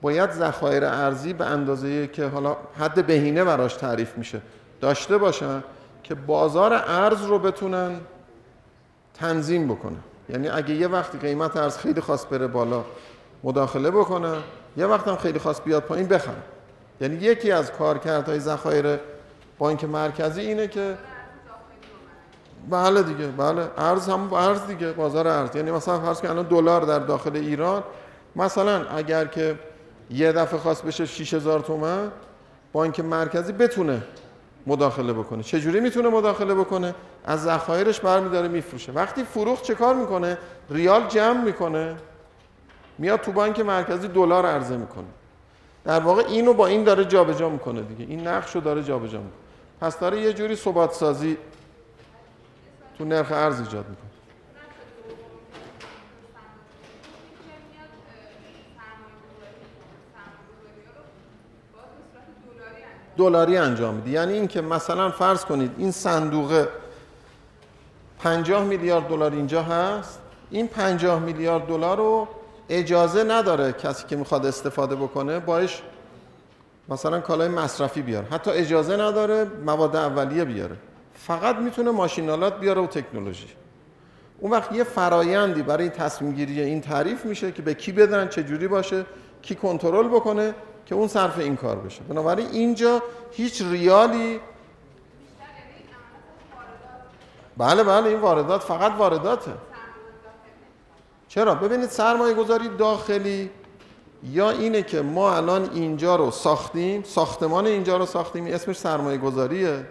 باید ذخایر ارزی به اندازه که حالا حد بهینه براش تعریف میشه. داشته باشن که بازار ارز رو بتونن تنظیم بکنن. یعنی اگه یه وقتی قیمت ارز خیلی خواست بره بالا مداخله بکنن یه وقت هم خیلی خواست بیاد پایین بخرن. یعنی یکی از کارکردهای ذخایر بانک مرکزی اینه که بله دیگه بله. ارز هم ارز دیگه بازار ارز. یعنی مثلا فرض که الان دلار در داخل ایران مثلا اگر که یه دفعه خواست بشه 6000 تومن بانک مرکزی بتونه مداخله بکنه. چجوری می‌تونه مداخله بکنه؟ از ذخایرش برمیداره میفروشه. وقتی فروخت چه کار می‌کنه؟ ریال جمع می‌کنه. میاد تو بانک مرکزی دلار عرضه می‌کنه. در واقع اینو با این داره جابجا جا می‌کنه دیگه. این نقش رو داره جابجا می‌کنه. پس داره یه جوری ثبات سازی تو نرخ ارز ایجاد می‌کنه. دلاری انجام میده یعنی اینکه مثلا فرض کنید این صندوق 50 میلیارد دلار اینجا هست. این 50 میلیارد دلار رو اجازه نداره کسی که می‌خواد استفاده بکنه باش مثلا کالای مصرفی بیاره. حتی اجازه نداره مواد اولیه بیاره. فقط می‌تونه ماشینالات بیاره و تکنولوژی. اون وقت یه فرایندی برای تصمیم گیری این تعریف میشه که به کی بدن چه جوری باشه کی کنترل بکنه که اون صرف این کار بشه. بنابراین اینجا هیچ ریالی بله بله این واردات فقط وارداته. چرا؟ ببینید سرمایه گذاری داخلی یا اینه که ما الان اینجا رو ساختیم ساختمان اینجا رو ساختیم اسمش سرمایه گذاریه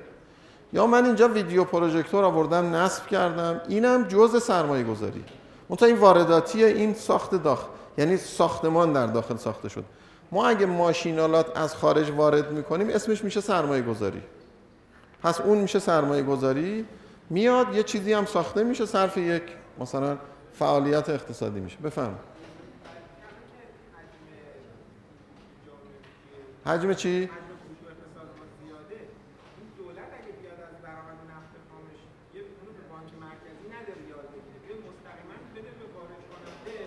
یا من اینجا ویدیو پروژکتور آوردم نصب کردم. اینم جزء سرمایه گذاری منتها این وارداتیه این ساخت داخل یعنی ساختمان در داخل ساخته شد. ما اگه ماشینالات از خارج وارد می‌کنیم اسمش میشه سرمایه گذاری پس اون میشه سرمایه گذاری میاد یه چیزی هم ساخته میشه صرف یک مثلا فعالیت اقتصادی میشه. بفهم حجم چی؟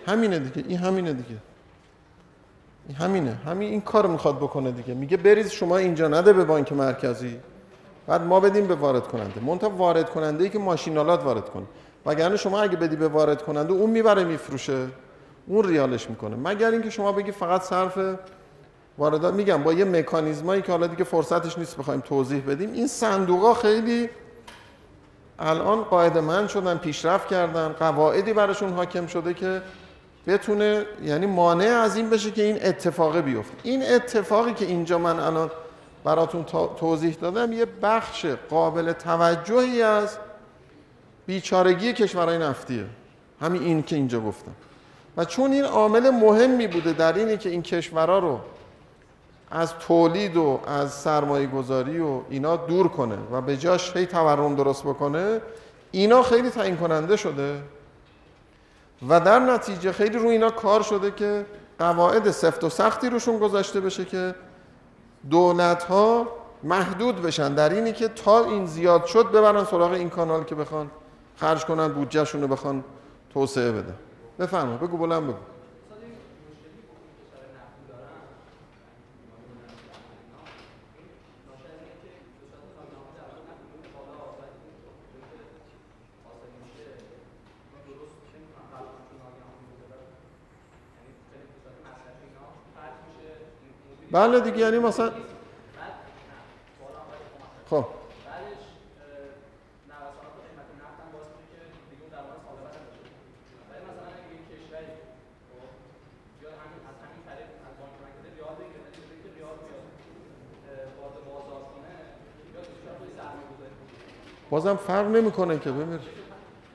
همینه دیگه این همینه دیگه. این همینه. همین این کار می‌خواد بکنه دیگه. میگه بریز شما اینجا نده به بانک مرکزی. بعد ما بدیم به وارد کننده. منتها وارد کننده ای که ماشینالات وارد کنه. وگرنه شما اگه بدی به وارد کننده اون می‌بره میفروشه. اون ریالش می‌کنه. مگر اینکه شما بگی فقط صرف واردات. میگم با یه مکانیزمایی که حالا دیگه فرصتش نیست بخوایم توضیح بدیم. این صندوقا خیلی الان قاعده من شدن پیشرفت کردن. قواعدی براشون حاکم شده که بتونه یعنی مانع از این بشه که این اتفاقه بیفته. این اتفاقی که اینجا من الان براتون توضیح دادم یه بخش قابل توجهی از بیچارگی کشورهای نفتیه. همین این که اینجا گفتم. و چون این عامل مهمی بوده در اینی که این کشورها رو از تولید و از سرمایه گذاری و اینا دور کنه و به جاش هی تورم درست بکنه اینا خیلی تعیین کننده شده. و در نتیجه خیلی رو اینا کار شده که قواعد سفت و سختی روشون گذاشته بشه که دولت ها محدود بشن در اینی که تا این زیاد شد ببرن سراغ این کانال که بخوان خرج کنن بودجهشون رو بخوان توسعه بده. بفرما بگو بلند بگو. بله دیگه یعنی مثلا خب. بازم فرق نمی‌کنه که ببین.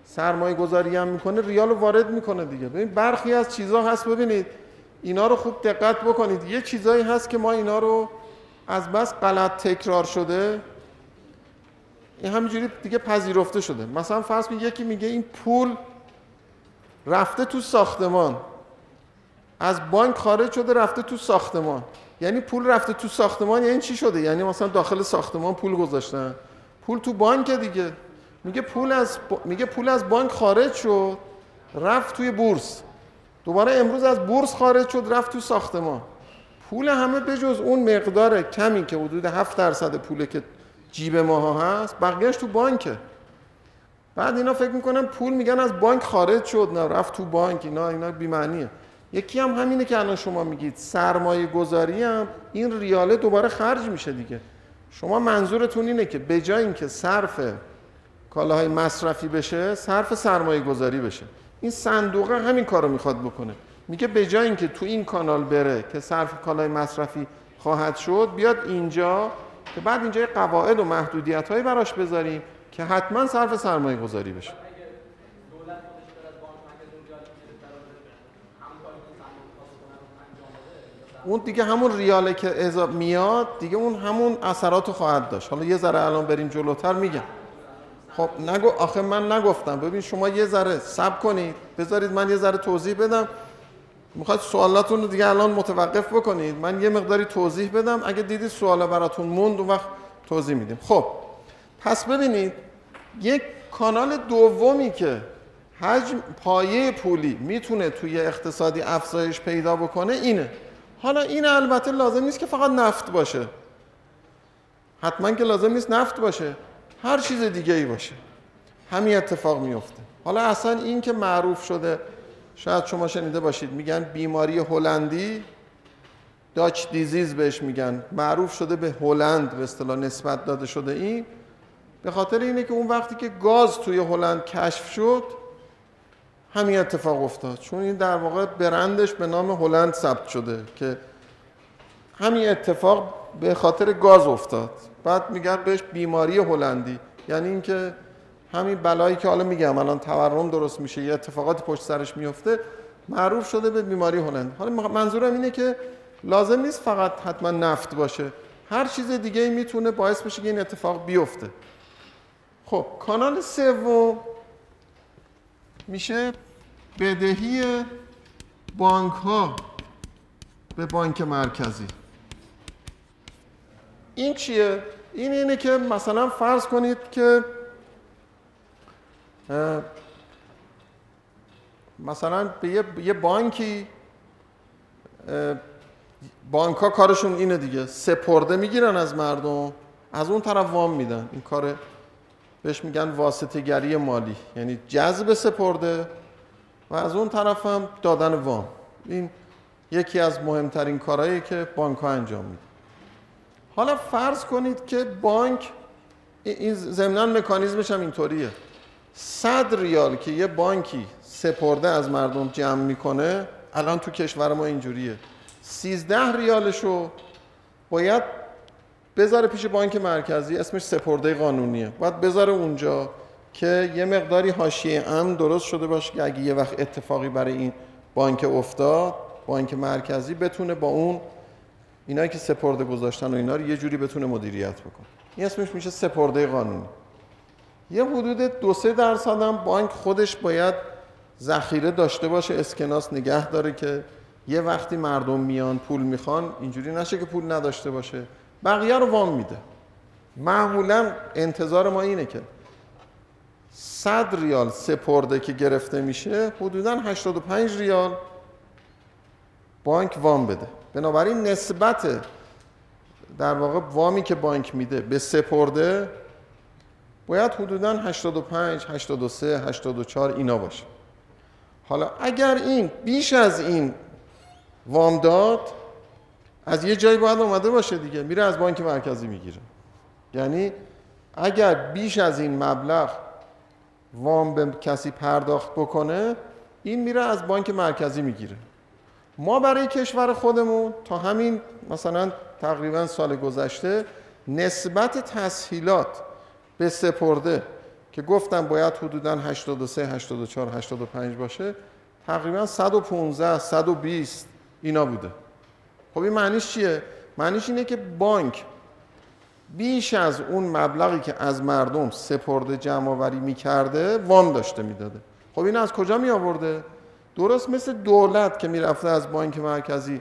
سرمایه گذاری هم می‌کنه ریال رو وارد می‌کنه دیگه. ببین برخی از چیزها هست ببینید. اینا رو خوب دقت بکنید. یه چیزایی هست که ما اینا رو از بس غلط تکرار شده این همینجوری دیگه پذیرفته شده. مثلا فرض کنید یکی میگه این پول رفته تو ساختمان. از بانک خارج شده رفته تو ساختمان. یعنی پول رفته تو ساختمان یعنی چی شده؟ یعنی مثلا داخل ساختمان پول گذاشتن. پول تو بانک دیگه. میگه پول از میگه پول از بانک خارج شد رفت توی بورس. دوباره امروز از بورس خارج شد رفت تو ساختمان. پول همه بجز اون مقدار کمی که حدود 7 درصد پوله که جیب ماها هست بقیهش تو بانکه. بعد اینا فکر می‌کنن پول میگن از بانک خارج شد نه رفت تو بانک اینا اینا بی‌معنیه. یکی هم همینه که الان شما میگید سرمایه گذاری هم این ریاله دوباره خرج میشه دیگه. شما منظورتون اینه که به جای اینکه صرف کالاهای مصرفی بشه صرف سرمایه گذاری بشه. این صندوقه همین کارو می‌خواد بکنه. میگه به جای اینکه تو این کانال بره که صرف کالای مصرفی خواهد شد بیاد اینجا که بعد اینجا قواعد و محدودیت هایی براش بذاریم که حتما صرف سرمایه گذاری بشه. اون دیگه همون ریاله که میاد دیگه اون همون اثرات خواهد داشت. حالا یه ذره الان بریم جلوتر میگم. خب نگو آخه من نگفتم. ببین شما یه ذره سب کنید. بذارید من یه ذره توضیح بدم. می‌خواید سوالاتون رو دیگه الان متوقف بکنید. من یه مقداری توضیح بدم. اگه دیدید سوالا براتون موند اون وقت توضیح میدیم. خب پس ببینید یک کانال دومی که حجم پایه پولی می‌تونه توی اقتصادی افزایش پیدا بکنه اینه. حالا این البته لازم نیست که فقط نفت باشه. حتما که لازم نیست نفت باشه. هر چیز دیگه ای باشه. همین اتفاق میفته حالا اصلا این که معروف شده شاید شما شنیده باشید میگن بیماری هلندی داچ دیزیز بهش میگن. معروف شده به هلند به اصطلاح نسبت داده شده این. به خاطر اینه که اون وقتی که گاز توی هلند کشف شد همین اتفاق افتاد. چون این در واقع برندش به نام هلند ثبت شده که همین اتفاق به خاطر گاز افتاد. بعد میگن بهش بیماری هلندی. یعنی اینکه همین بلایی که حالا میگم الان تورم درست میشه یه اتفاقات پشت سرش میفته معروف شده به بیماری هلند. حالا منظورم اینه که لازم نیست فقط حتما نفت باشه. هر چیز دیگه می‌تونه باعث بشه که این اتفاق بیفته. خب کانال سوم میشه بدهی بانک ها به بانک مرکزی. این چیه؟ این اینه که مثلا فرض کنید که مثلا به یه, بانکی بانک ها کارشون اینه دیگه. سپرده می‌گیرن از مردم از اون طرف وام میدن. این کار بهش میگن واسطه گری مالی. یعنی جذب سپرده و از اون طرف هم دادن وام. این یکی از مهمترین کارهایی که بانک ها انجام میده حالا فرض کنید که بانک این ضمن مکانیزمش هم اینطوریه. صد ریال که یه بانکی سپرده از مردم جمع می‌کنه الان تو کشور ما اینجوریه. 13 ریالشو باید بذاره پیش بانک مرکزی اسمش سپرده قانونیه. باید بذاره اونجا که یه مقداری حاشیه امن درست شده باشه که اگه یه وقت اتفاقی برای این بانک افتاد بانک مرکزی بتونه با اون اینایی که سپرده گذاشتن و اینا رو یه جوری بتونه مدیریت بکنه. این اسمش میشه سپرده قانونی یه حدود دو سه درصد هم بانک خودش باید ذخیره داشته باشه اسکناس نگه داره که یه وقتی مردم میان پول می‌خوان اینجوری نشه که پول نداشته باشه. بقیه رو وام میده. معمولا انتظار ما اینه که 100 ریال سپرده که گرفته میشه حدودا 85 ریال بانک وام بده. بنابراین نسبت در واقع وامی که بانک میده به سپرده باید حدودا 85 83 84 اینا باشه. حالا اگر این بیش از این وام داد از یه جایی باید اومده باشه دیگه میره از بانک مرکزی می‌گیره. یعنی اگر بیش از این مبلغ وام به کسی پرداخت بکنه این میره از بانک مرکزی می‌گیره. ما برای کشور خودمون تا همین مثلا تقریبا سال گذشته نسبت تسهیلات به سپرده که گفتم باید حدودا 83 84 85 باشه تقریبا 115 120 اینا بوده. خب این معنیش چیه؟ معنیش اینه که بانک بیش از اون مبلغی که از مردم سپرده جمع آوری می‌کرده وام داشته می‌داده. خب این از کجا می آورده درست مثل دولت که می‌رفته از بانک مرکزی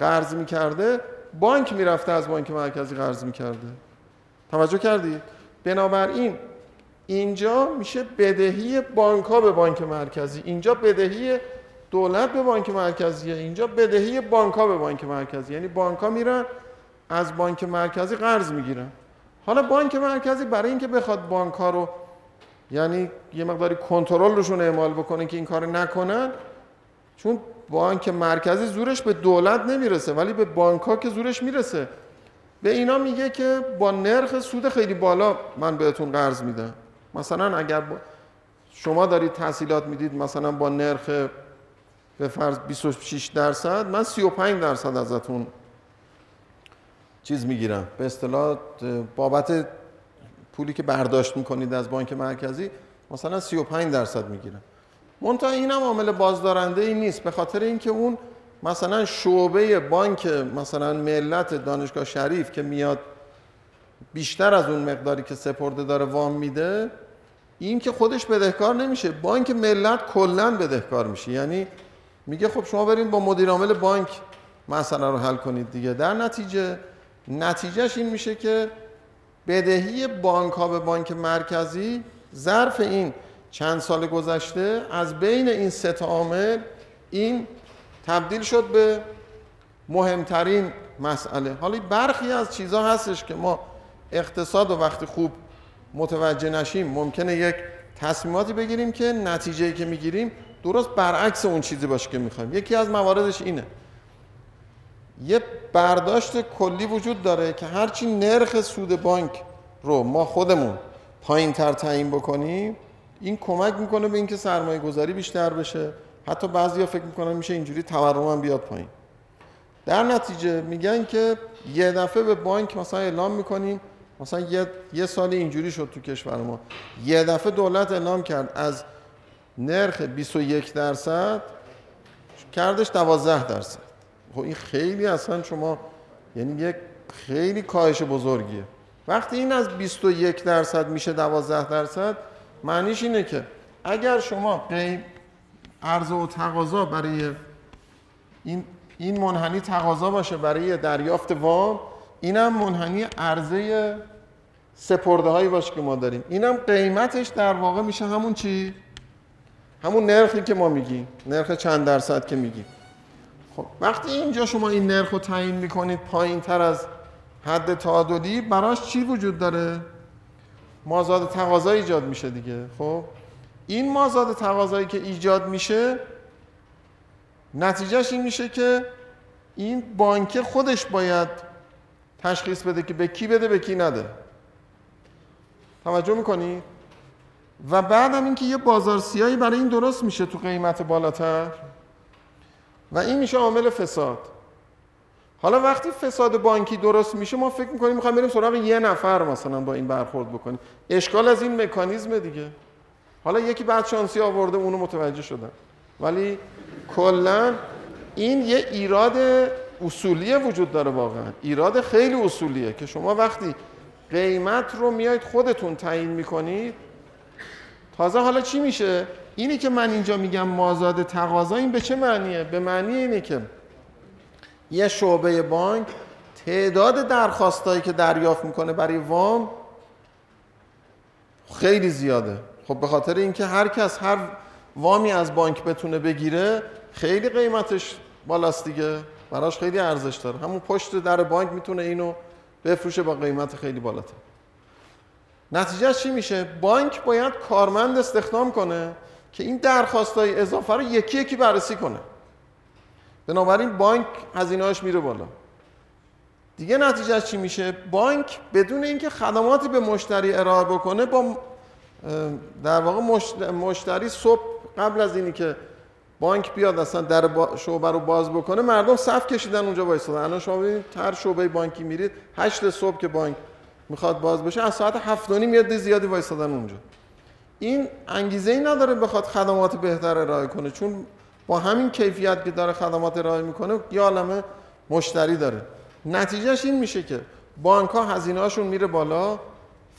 قرض می‌کرده بانک می‌رفته از بانک مرکزی قرض می‌کرده. توجه کردی؟ بنابراین اینجا میشه بدهی بانک ها به بانک مرکزی اینجا بدهی دولت به بانک مرکزیه اینجا بدهی بانک ها به بانک مرکزی. یعنی بانک ها میرن از بانک مرکزی قرض می‌گیرن. حالا بانک مرکزی برای اینکه بخواد بانک ها رو یعنی یه مقداری کنترل روشون اعمال بکنه که این کار نکنن چون بانک مرکزی زورش به دولت نمی‌رسه ولی به بانک ها که زورش می‌رسه. به اینا میگه که با نرخ سود خیلی بالا من بهتون قرض میدم. مثلا اگر شما دارید تحصیلات می‌دید مثلا با نرخ به فرض 26 درصد من 35 درصد ازتون چیز می‌گیرم. به اصطلاح بابت پولی که برداشت می‌کنید از بانک مرکزی مثلا 35 درصد می‌گیرم. منتها این هم عامل بازدارنده ای نیست. به خاطر اینکه اون مثلا شعبه بانک مثلا ملت دانشگاه شریف که میاد بیشتر از اون مقداری که سپرده داره وام میده این که خودش بدهکار نمیشه. بانک ملت کلا بدهکار میشه. یعنی میگه خب شما برید با مدیر عامل بانک مسئله رو حل کنید دیگه. در نتیجه نتیجهش این میشه که بدهی بانک ها به بانک مرکزی ظرف این چند سال گذشته از بین این سه عامل این تبدیل شد به مهمترین مسئله. حالا برخی از چیزها هستش که ما اقتصاد و وقتی خوب متوجه نشیم ممکنه یک تصمیماتی بگیریم که نتیجه که می‌گیریم درست برعکس اون چیزی باشه که می‌خوایم. یکی از مواردش اینه. یه برداشت کلی وجود داره که هرچی نرخ سود بانک رو ما خودمون پایین تر تعیین بکنیم این کمک می‌کنه به اینکه سرمایه گذاری بیشتر بشه. حتی بعضیا فکر می‌کنن میشه اینجوری تورم هم بیاد پایین. در نتیجه میگن که یه دفعه به بانک مثلا اعلام می‌کنیم مثلا یه, یه سال اینجوری شد تو کشور ما. یه دفعه دولت اعلام کرد از نرخ 21 درصد کردش 12 درصد. خب این خیلی اصلا شما یعنی یک خیلی کاهش بزرگیه. وقتی این از 21 درصد میشه 12 درصد معنیش اینه که اگر شما قیم عرضه و تقاضا برای این این منحنی تقاضا باشه برای دریافت وام اینم منحنی عرضه سپرده هایی باشه که ما داریم. اینم قیمتش در واقع میشه همون چی؟ همون نرخی که ما میگیم نرخ چند درصد که میگیم. خب وقتی اینجا شما این نرخ رو تعیین می‌کنید پایین تر از حد تعادلی براش چی وجود داره؟ مازاد تقاضا ایجاد میشه دیگه خب؟ این مازاد تقاضایی که ایجاد میشه نتیجهش این میشه که این بانک خودش باید تشخیص بده که به کی بده به کی نده. توجه می‌کنی؟ و بعدم اینکه یه بازار سیاهی برای این درست میشه تو قیمت بالاتر. و این میشه عامل فساد. حالا وقتی فساد بانکی درست میشه ما فکر می‌کنیم می‌خوایم بریم سراغ یه نفر مثلا با این برخورد بکنیم. اشکال از این مکانیزم دیگه. حالا یکی بعد شانسی آورده اونو متوجه شدن. ولی کلا این یه ایراد اصولی وجود داره واقعا. ایراد خیلی اصولیه که شما وقتی قیمت رو میاید خودتون تعیین می‌کنید تازه حالا چی میشه؟ اینی که من اینجا میگم مازاد تقاضا این به چه معنیه؟ به معنی اینه که یه شعبه بانک تعداد درخواستایی که دریافت می‌کنه برای وام خیلی زیاده. خب به خاطر اینکه هر کس هر وامی از بانک بتونه بگیره خیلی قیمتش بالاست دیگه. براش خیلی ارزش داره. همون پشت در بانک می‌تونه اینو بفروشه با قیمت خیلی بالاتر. نتیجه چی میشه؟ بانک باید کارمند استخدام کنه که این درخواست های اضافه رو یکی یکی بررسی کنه. بنابراین بانک هزینه‌اش میره بالا. دیگه نتیجه چی میشه؟ بانک بدون اینکه خدماتی به مشتری ارائه بکنه با در واقع مشتری صبح قبل از اینی که بانک بیاد اصلا در شعبه رو باز بکنه مردم صف کشیدن اونجا وایسادن الان شما ببینید هر شعبه بانکی میرید هشت صبح که بانک می‌خواد باز بشه از ساعت هفت و نیم زیادی وایسادن اونجا. این انگیزه ای نداره بخواد خدمات بهتر ارائه کنه چون با همین کیفیت که داره خدمات ارائه می‌کنه یه عالمه مشتری داره. نتیجهش این میشه که بانک ها هزینه میره بالا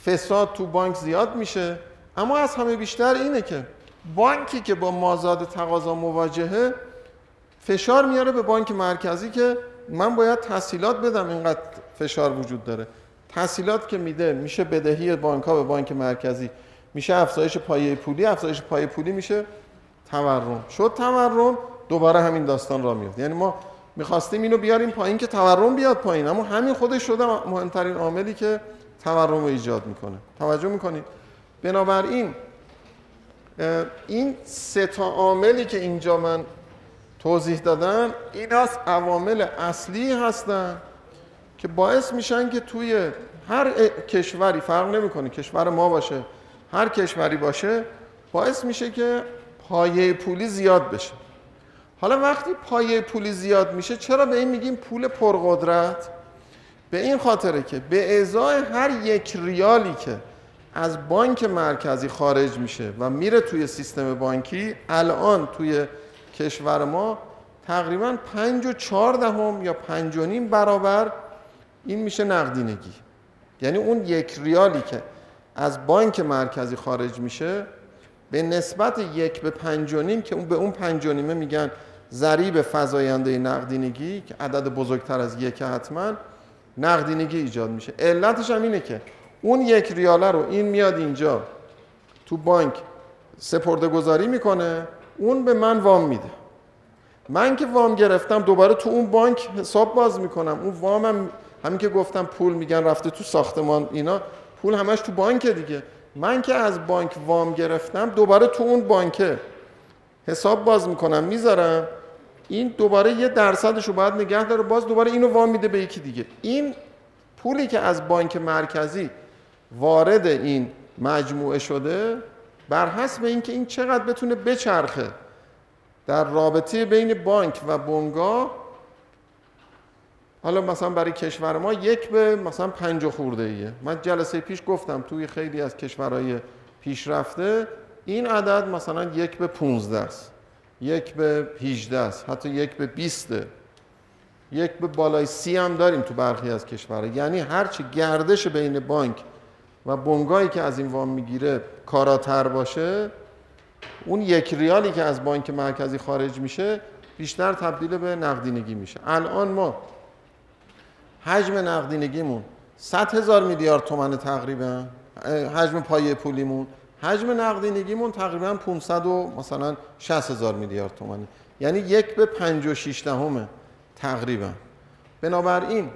فساد تو بانک زیاد میشه. اما از همه بیشتر اینه که بانکی که با مازاد تقاضا مواجهه فشار میاره به بانک مرکزی که من باید تحصیلات بدم اینقدر فشار وجود داره. تحصیلات که میده میشه بدهی بانک ها به بانک مرکزی. میشه افزایش پایه پولی افزایش پایه پولی میشه تورم. شد تورم دوباره همین داستان را میاد یعنی ما می‌خواستیم اینو بیاریم پایین که تورم بیاد پایین. اما همین خودش شده مهمترین عاملی که تورم رو ایجاد می‌کنه. توجه می‌کنید؟ بنابراین این سه تا عاملی که اینجا من توضیح دادم این از عوامل اصلی هستن که باعث میشن که توی هر کشوری فرق نمی‌کنه کشور ما باشه هر کشوری باشه باعث میشه که پایه پولی زیاد بشه. حالا وقتی پایه پولی زیاد میشه چرا به این میگیم پول پرقدرت؟ به این خاطره که به ازای هر یک ریالی که از بانک مرکزی خارج میشه و میره توی سیستم بانکی الان توی کشور ما تقریبا پنج و چهار دهم یا پنج و نیم برابر این میشه نقدینگی. یعنی اون یک ریالی که از بانک مرکزی خارج میشه به نسبت یک به پنج و نیم که اون به اون پنج و نیمه میگن ضریب فضاینده نقدینگی که عدد بزرگتر از یک حتما نقدینگی ایجاد میشه. علتش هم اینه که اون یک ریاله رو این میاد اینجا تو بانک سپرده گذاری می‌کنه اون به من وام میده. من که وام گرفتم دوباره تو اون بانک حساب باز می‌کنم. اون وامم همین که گفتم پول میگن رفته تو ساختمان اینا پول همش تو بانک دیگه. من که از بانک وام گرفتم دوباره تو اون بانکه. حساب باز می‌کنم می‌ذارم. این دوباره یه درصدش رو باید نگه داره باز دوباره اینو وام میده به یکی دیگه. این پولی که از بانک مرکزی وارد این مجموعه شده بر حسب اینکه این چقدر بتونه بچرخه. در رابطه بین بانک و بنگاه حالا مثلا برای کشور ما یک به مثلا پنج خورده ایه من جلسه پیش گفتم توی خیلی از کشورهای پیشرفته این عدد مثلا یک به 15 است. یک به 18 است. حتی یک به 20 یک به بالای سی هم داریم تو برخی از کشورها. یعنی هرچی گردش بین بانک و بنگاهی که از این وام می‌گیره کاراتر باشه اون یک ریالی که از بانک مرکزی خارج میشه بیشتر تبدیل به نقدینگی میشه. الان ما حجم نقدینگیمون 100 هزار میلیارد تومن تقریبا حجم پایه پولیمون حجم نقدینگیمون تقریبا 500 و مثلا 60 هزار میلیارد تومانی یعنی یک به 56 دهمه تقریبا. بنابراین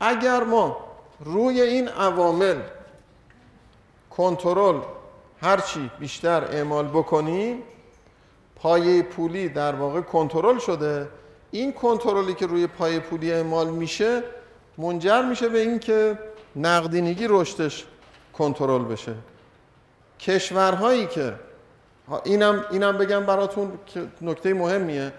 اگر ما روی این عوامل کنترل هرچی بیشتر اعمال بکنیم پایه پولی در واقع کنترل شده این کنترلی که روی پایه پولی اعمال میشه منجر میشه به اینکه نقدینگی رشدش کنترل بشه. کشورهایی که اینم اینم بگم براتون که نکته مهمیه.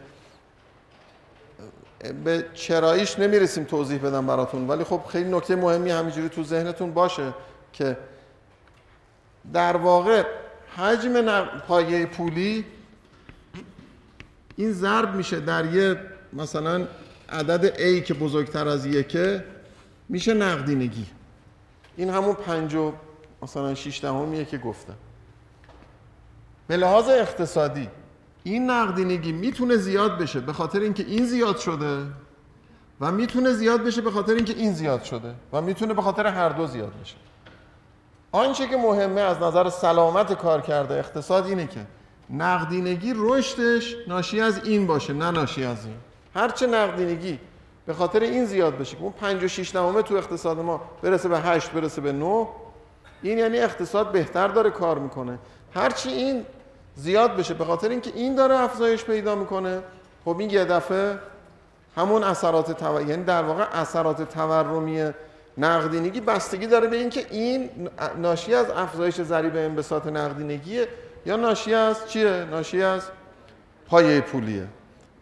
به چراییش نمی‌رسیم توضیح بدم براتون ولی خب خیلی نکته مهمی همینجوری تو ذهنتون باشه که در واقع حجم پایه پولی این ضرب میشه در یه مثلا عدد A که بزرگتر از یکه میشه نقدینگی. این همون پنج و مثلا شیش دهمیه که گفتم. به لحاظ اقتصادی این نقدینگی می‌تونه زیاد بشه به خاطر اینکه این زیاد شده و می‌تونه زیاد بشه به خاطر اینکه این زیاد شده و می‌تونه به خاطر هر دو زیاد بشه. آنچه که مهمه از نظر سلامت کار کرده اقتصاد اینه که نقدینگی رشدش ناشی از این باشه نه ناشی از این. هرچه نقدینگی به خاطر این زیاد بشه که اون 5 و 6 تو اقتصاد ما برسه به 8 برسه به 9 این یعنی اقتصاد بهتر داره کار می‌کنه. هرچی این زیاد بشه به خاطر اینکه این داره افزایش پیدا می‌کنه خب این یه دفعه همون اثرات تو... یعنی در واقع اثرات تورمی نقدینگی بستگی داره به اینکه این ناشی از افزایش ضریب انبساط نقدینگیه یا ناشی از چیه؟ ناشی از پایه پولیه.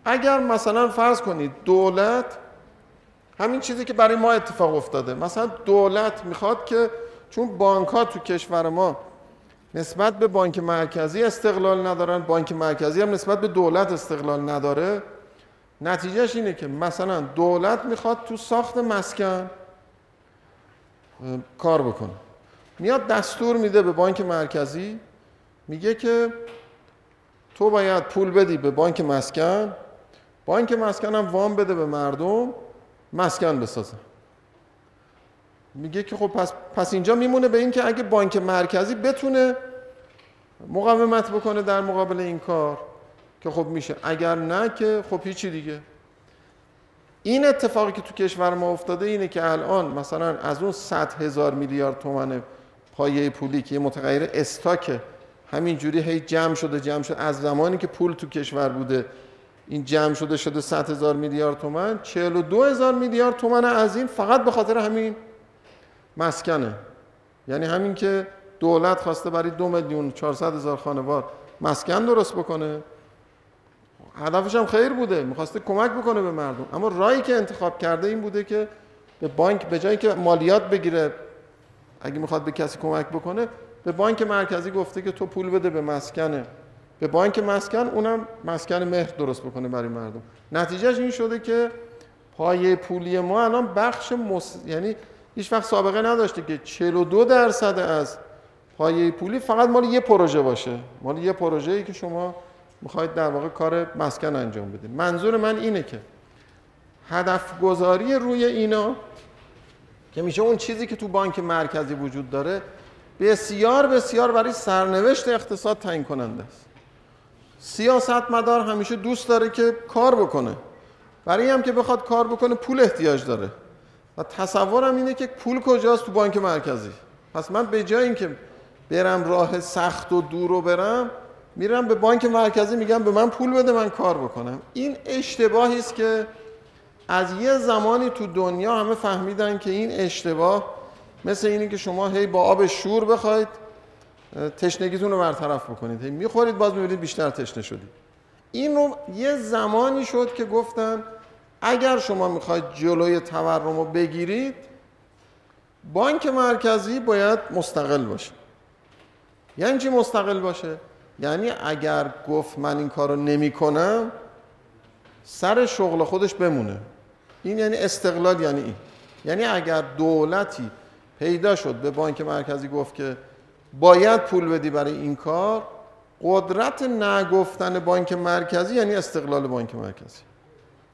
اگر مثلا فرض کنید دولت همین چیزی که برای ما اتفاق افتاده مثلا دولت می‌خواد که چون بانک ها تو کشور ما نسبت به بانک مرکزی استقلال ندارن بانک مرکزی هم نسبت به دولت استقلال نداره نتیجهش اینه که مثلا دولت می‌خواد تو ساخت مسکن کار بکنه. میاد دستور میده به بانک مرکزی میگه که تو باید پول بدی به بانک مسکن بانک مسکن هم وام بده به مردم مسکن بسازه میگه که خب پس, پس اینجا میمونه به این که اگه بانک مرکزی بتونه مقاومت بکنه در مقابل این کار که خب میشه. اگر نه که خب هیچی دیگه. این اتفاقی که تو کشور ما افتاده اینه که الان مثلا از اون 100 هزار میلیارد تومن پایه پولی که یه متغیر استاکه همینجوری هی جمع شده جمع شده. از زمانی که پول تو کشور بوده این جمع شده شده 100 هزار میلیارد تومن 42 هزار میلیارد تومن از این فقط به خاطر همین مسکنه. یعنی همین که دولت خواسته برای دو میلیون 400 هزار خانوار مسکن درست بکنه. هدفش هم خیر بوده می‌خواسته کمک بکنه به مردم. اما رایی که انتخاب کرده این بوده که به بانک به جایی که مالیات بگیره اگه می‌خواد به کسی کمک بکنه به بانک مرکزی گفته که تو پول بده به مسکنه. به بانک مسکن اونم مسکن مهر درست بکنه برای مردم. نتیجهش این شده که پایه پولی ما الان بخش مس... یعنی هیچ وقت سابقه نداشته که 42 درصد از پایه پولی فقط مال یه پروژه باشه. مال یه پروژه ای که شما می‌خواید در واقع کار مسکن انجام بدید منظور من اینه که هدف گذاری روی اینا که میشه اون چیزی که تو بانک مرکزی وجود داره بسیار بسیار برای سرنوشت اقتصاد تعیین کننده است. سیاست مدار همیشه دوست داره که کار بکنه. برای هم که بخواد کار بکنه پول احتیاج داره. و تصورم اینه که پول کجاست تو بانک مرکزی. پس من به جای اینکه برم راه سخت و دور رو برم میرم به بانک مرکزی میگم به من پول بده من کار بکنم. این اشتباهی است که از یه زمانی تو دنیا همه فهمیدن که این اشتباه مثل اینی که شما هی با آب شور بخواید تشنگیتون رو برطرف بکنید. می‌خورید باز می‌بینید بیشتر تشنه شدید این رو یه زمانی شد که گفتن اگر شما می‌خواید جلوی تورم رو بگیرید بانک مرکزی باید مستقل باشه. یعنی چی مستقل باشه؟ یعنی اگر گفت من این کار رو نمی کنم سر شغل خودش بمونه. این یعنی استقلال یعنی این. یعنی اگر دولتی پیدا شد به بانک مرکزی گفت که باید پول بدی برای این کار. قدرت نگفتن بانک مرکزی یعنی استقلال بانک مرکزی.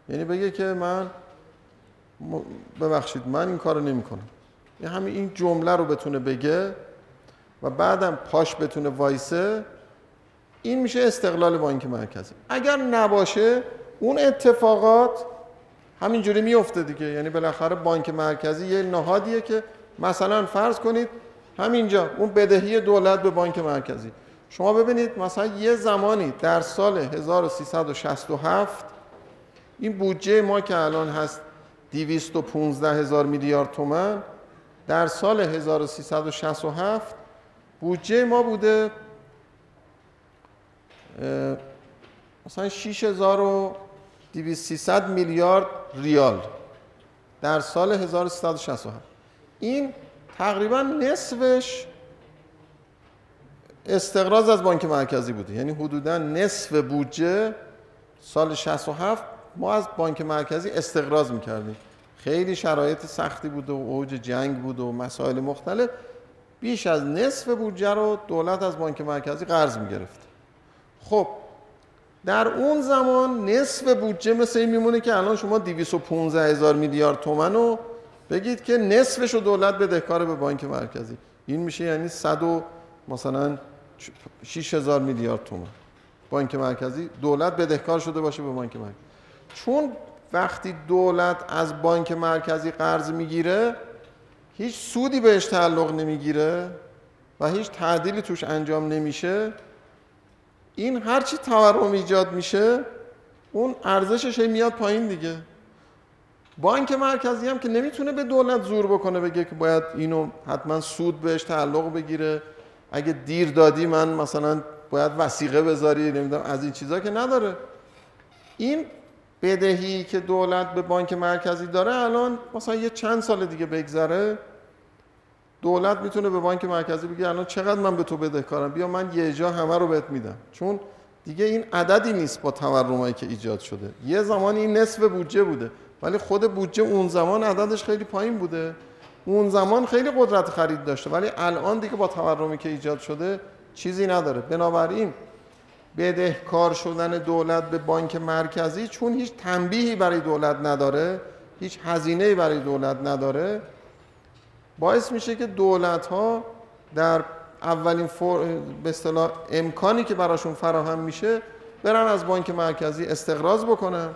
یعنی بگه که من ببخشید من این کار رو نمی کنم یعنی همین این جمله رو بتونه بگه و بعدم پاش بتونه وایسه. این میشه استقلال بانک مرکزی. اگر نباشه اون اتفاقات همینجوری میفته دیگه. یعنی بالاخره بانک مرکزی یه نهادیه که مثلا فرض کنید همینجا اون بدهی دولت به بانک مرکزی. شما ببینید مثلا یه زمانی در سال 1367 این بودجه ما که الان هست 215 هزار میلیارد تومن در سال 1367 بودجه ما بوده مثلا 6200 میلیارد ریال در سال 1367 این تقریبا نصفش استقراض از بانک مرکزی بوده. یعنی حدودا نصف بودجه سال 67 ما از بانک مرکزی استقراض می‌کردیم. خیلی شرایط سختی بود و اوج جنگ بود و مسائل مختلف. بیش از نصف بودجه رو دولت از بانک مرکزی قرض می‌گرفت. خب در اون زمان نصف بودجه مثل این میمونه که الان شما 215 هزار میلیارد تومن رو بگید که نصفش رو دولت بدهکار به بانک مرکزی. این میشه یعنی 100 و مثلا 6 هزار میلیارد تومن بانک مرکزی دولت بدهکار شده باشه به بانک مرکزی. چون وقتی دولت از بانک مرکزی قرض می‌گیره هیچ سودی بهش تعلق نمی‌گیره و هیچ تعدیلی توش انجام نمیشه این هرچی تورم ایجاد میشه اون ارزشش میاد پایین دیگه. بانک مرکزی هم که نمی‌تونه به دولت زور بکنه بگه که باید اینو حتما سود بهش تعلق بگیره. اگه دیر دادی من مثلا باید وسیقه بذاری نمی‌دونم از این چیزا که نداره. این بدهی که دولت به بانک مرکزی داره الان مثلا یه چند سال دیگه بگذره. دولت می‌تونه به بانک مرکزی بگه الان چقدر من به تو بدهکارم؟ بیا من یه جا همه رو بهت میدم. چون دیگه این عددی نیست با تورمایی که ایجاد شده. یه زمانی این نصف بودجه بوده. ولی خود بودجه اون زمان عددش خیلی پایین بوده. اون زمان خیلی قدرت خرید داشته ولی الان دیگه با تورمی که ایجاد شده چیزی نداره. بنابراین بدهکار شدن دولت به بانک مرکزی چون هیچ تنبیهی برای دولت نداره هیچ هزینه‌ای برای دولت نداره باعث میشه که دولت ها در اولین فور... به اصطلاح امکانی که براشون فراهم میشه برن از بانک مرکزی استقراض بکنن.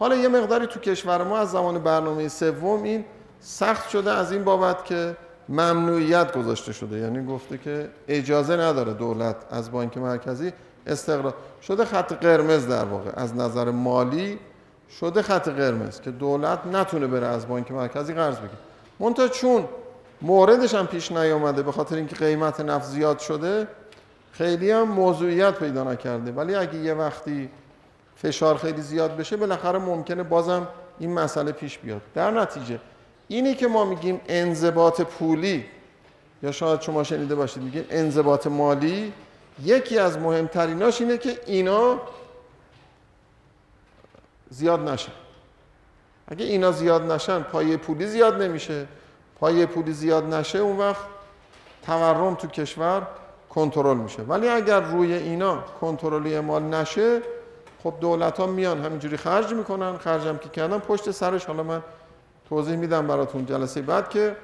حالا یه مقداری تو کشور ما از زمان برنامه سوم این سخت شده از این بابت که ممنوعیت گذاشته شده. یعنی گفته که اجازه نداره دولت از بانک مرکزی استقرار شده خط قرمز در واقع. از نظر مالی شده خط قرمز که دولت نتونه بره از بانک مرکزی قرض بگیره. منتها چون موردش هم پیش نیامده به خاطر اینکه قیمت نفت زیاد شده خیلی هم موضوعیت پیدا نکرده. ولی اگه یه وقتی فشار خیلی زیاد بشه بالاخره ممکنه بازم این مسئله پیش بیاد. در نتیجه اینی که ما میگیم انضباط پولی یا شاید شما شنیده باشید میگیم انضباط مالی یکی از مهمتریناش اینه که اینا زیاد نشن. اگه اینا زیاد نشن پایه پولی زیاد نمیشه. پایه پولی زیاد نشه اون وقت تورم تو کشور کنترل میشه. ولی اگر روی اینا کنترلی اعمال نشه خب دولت ها میان همینجوری خرج می‌کنن خرجم که کردن پشت سرش حالا من توضیح میدم براتون جلسه بعد که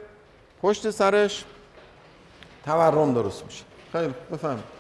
پشت سرش تورم درست میشه. خیلی بفهمید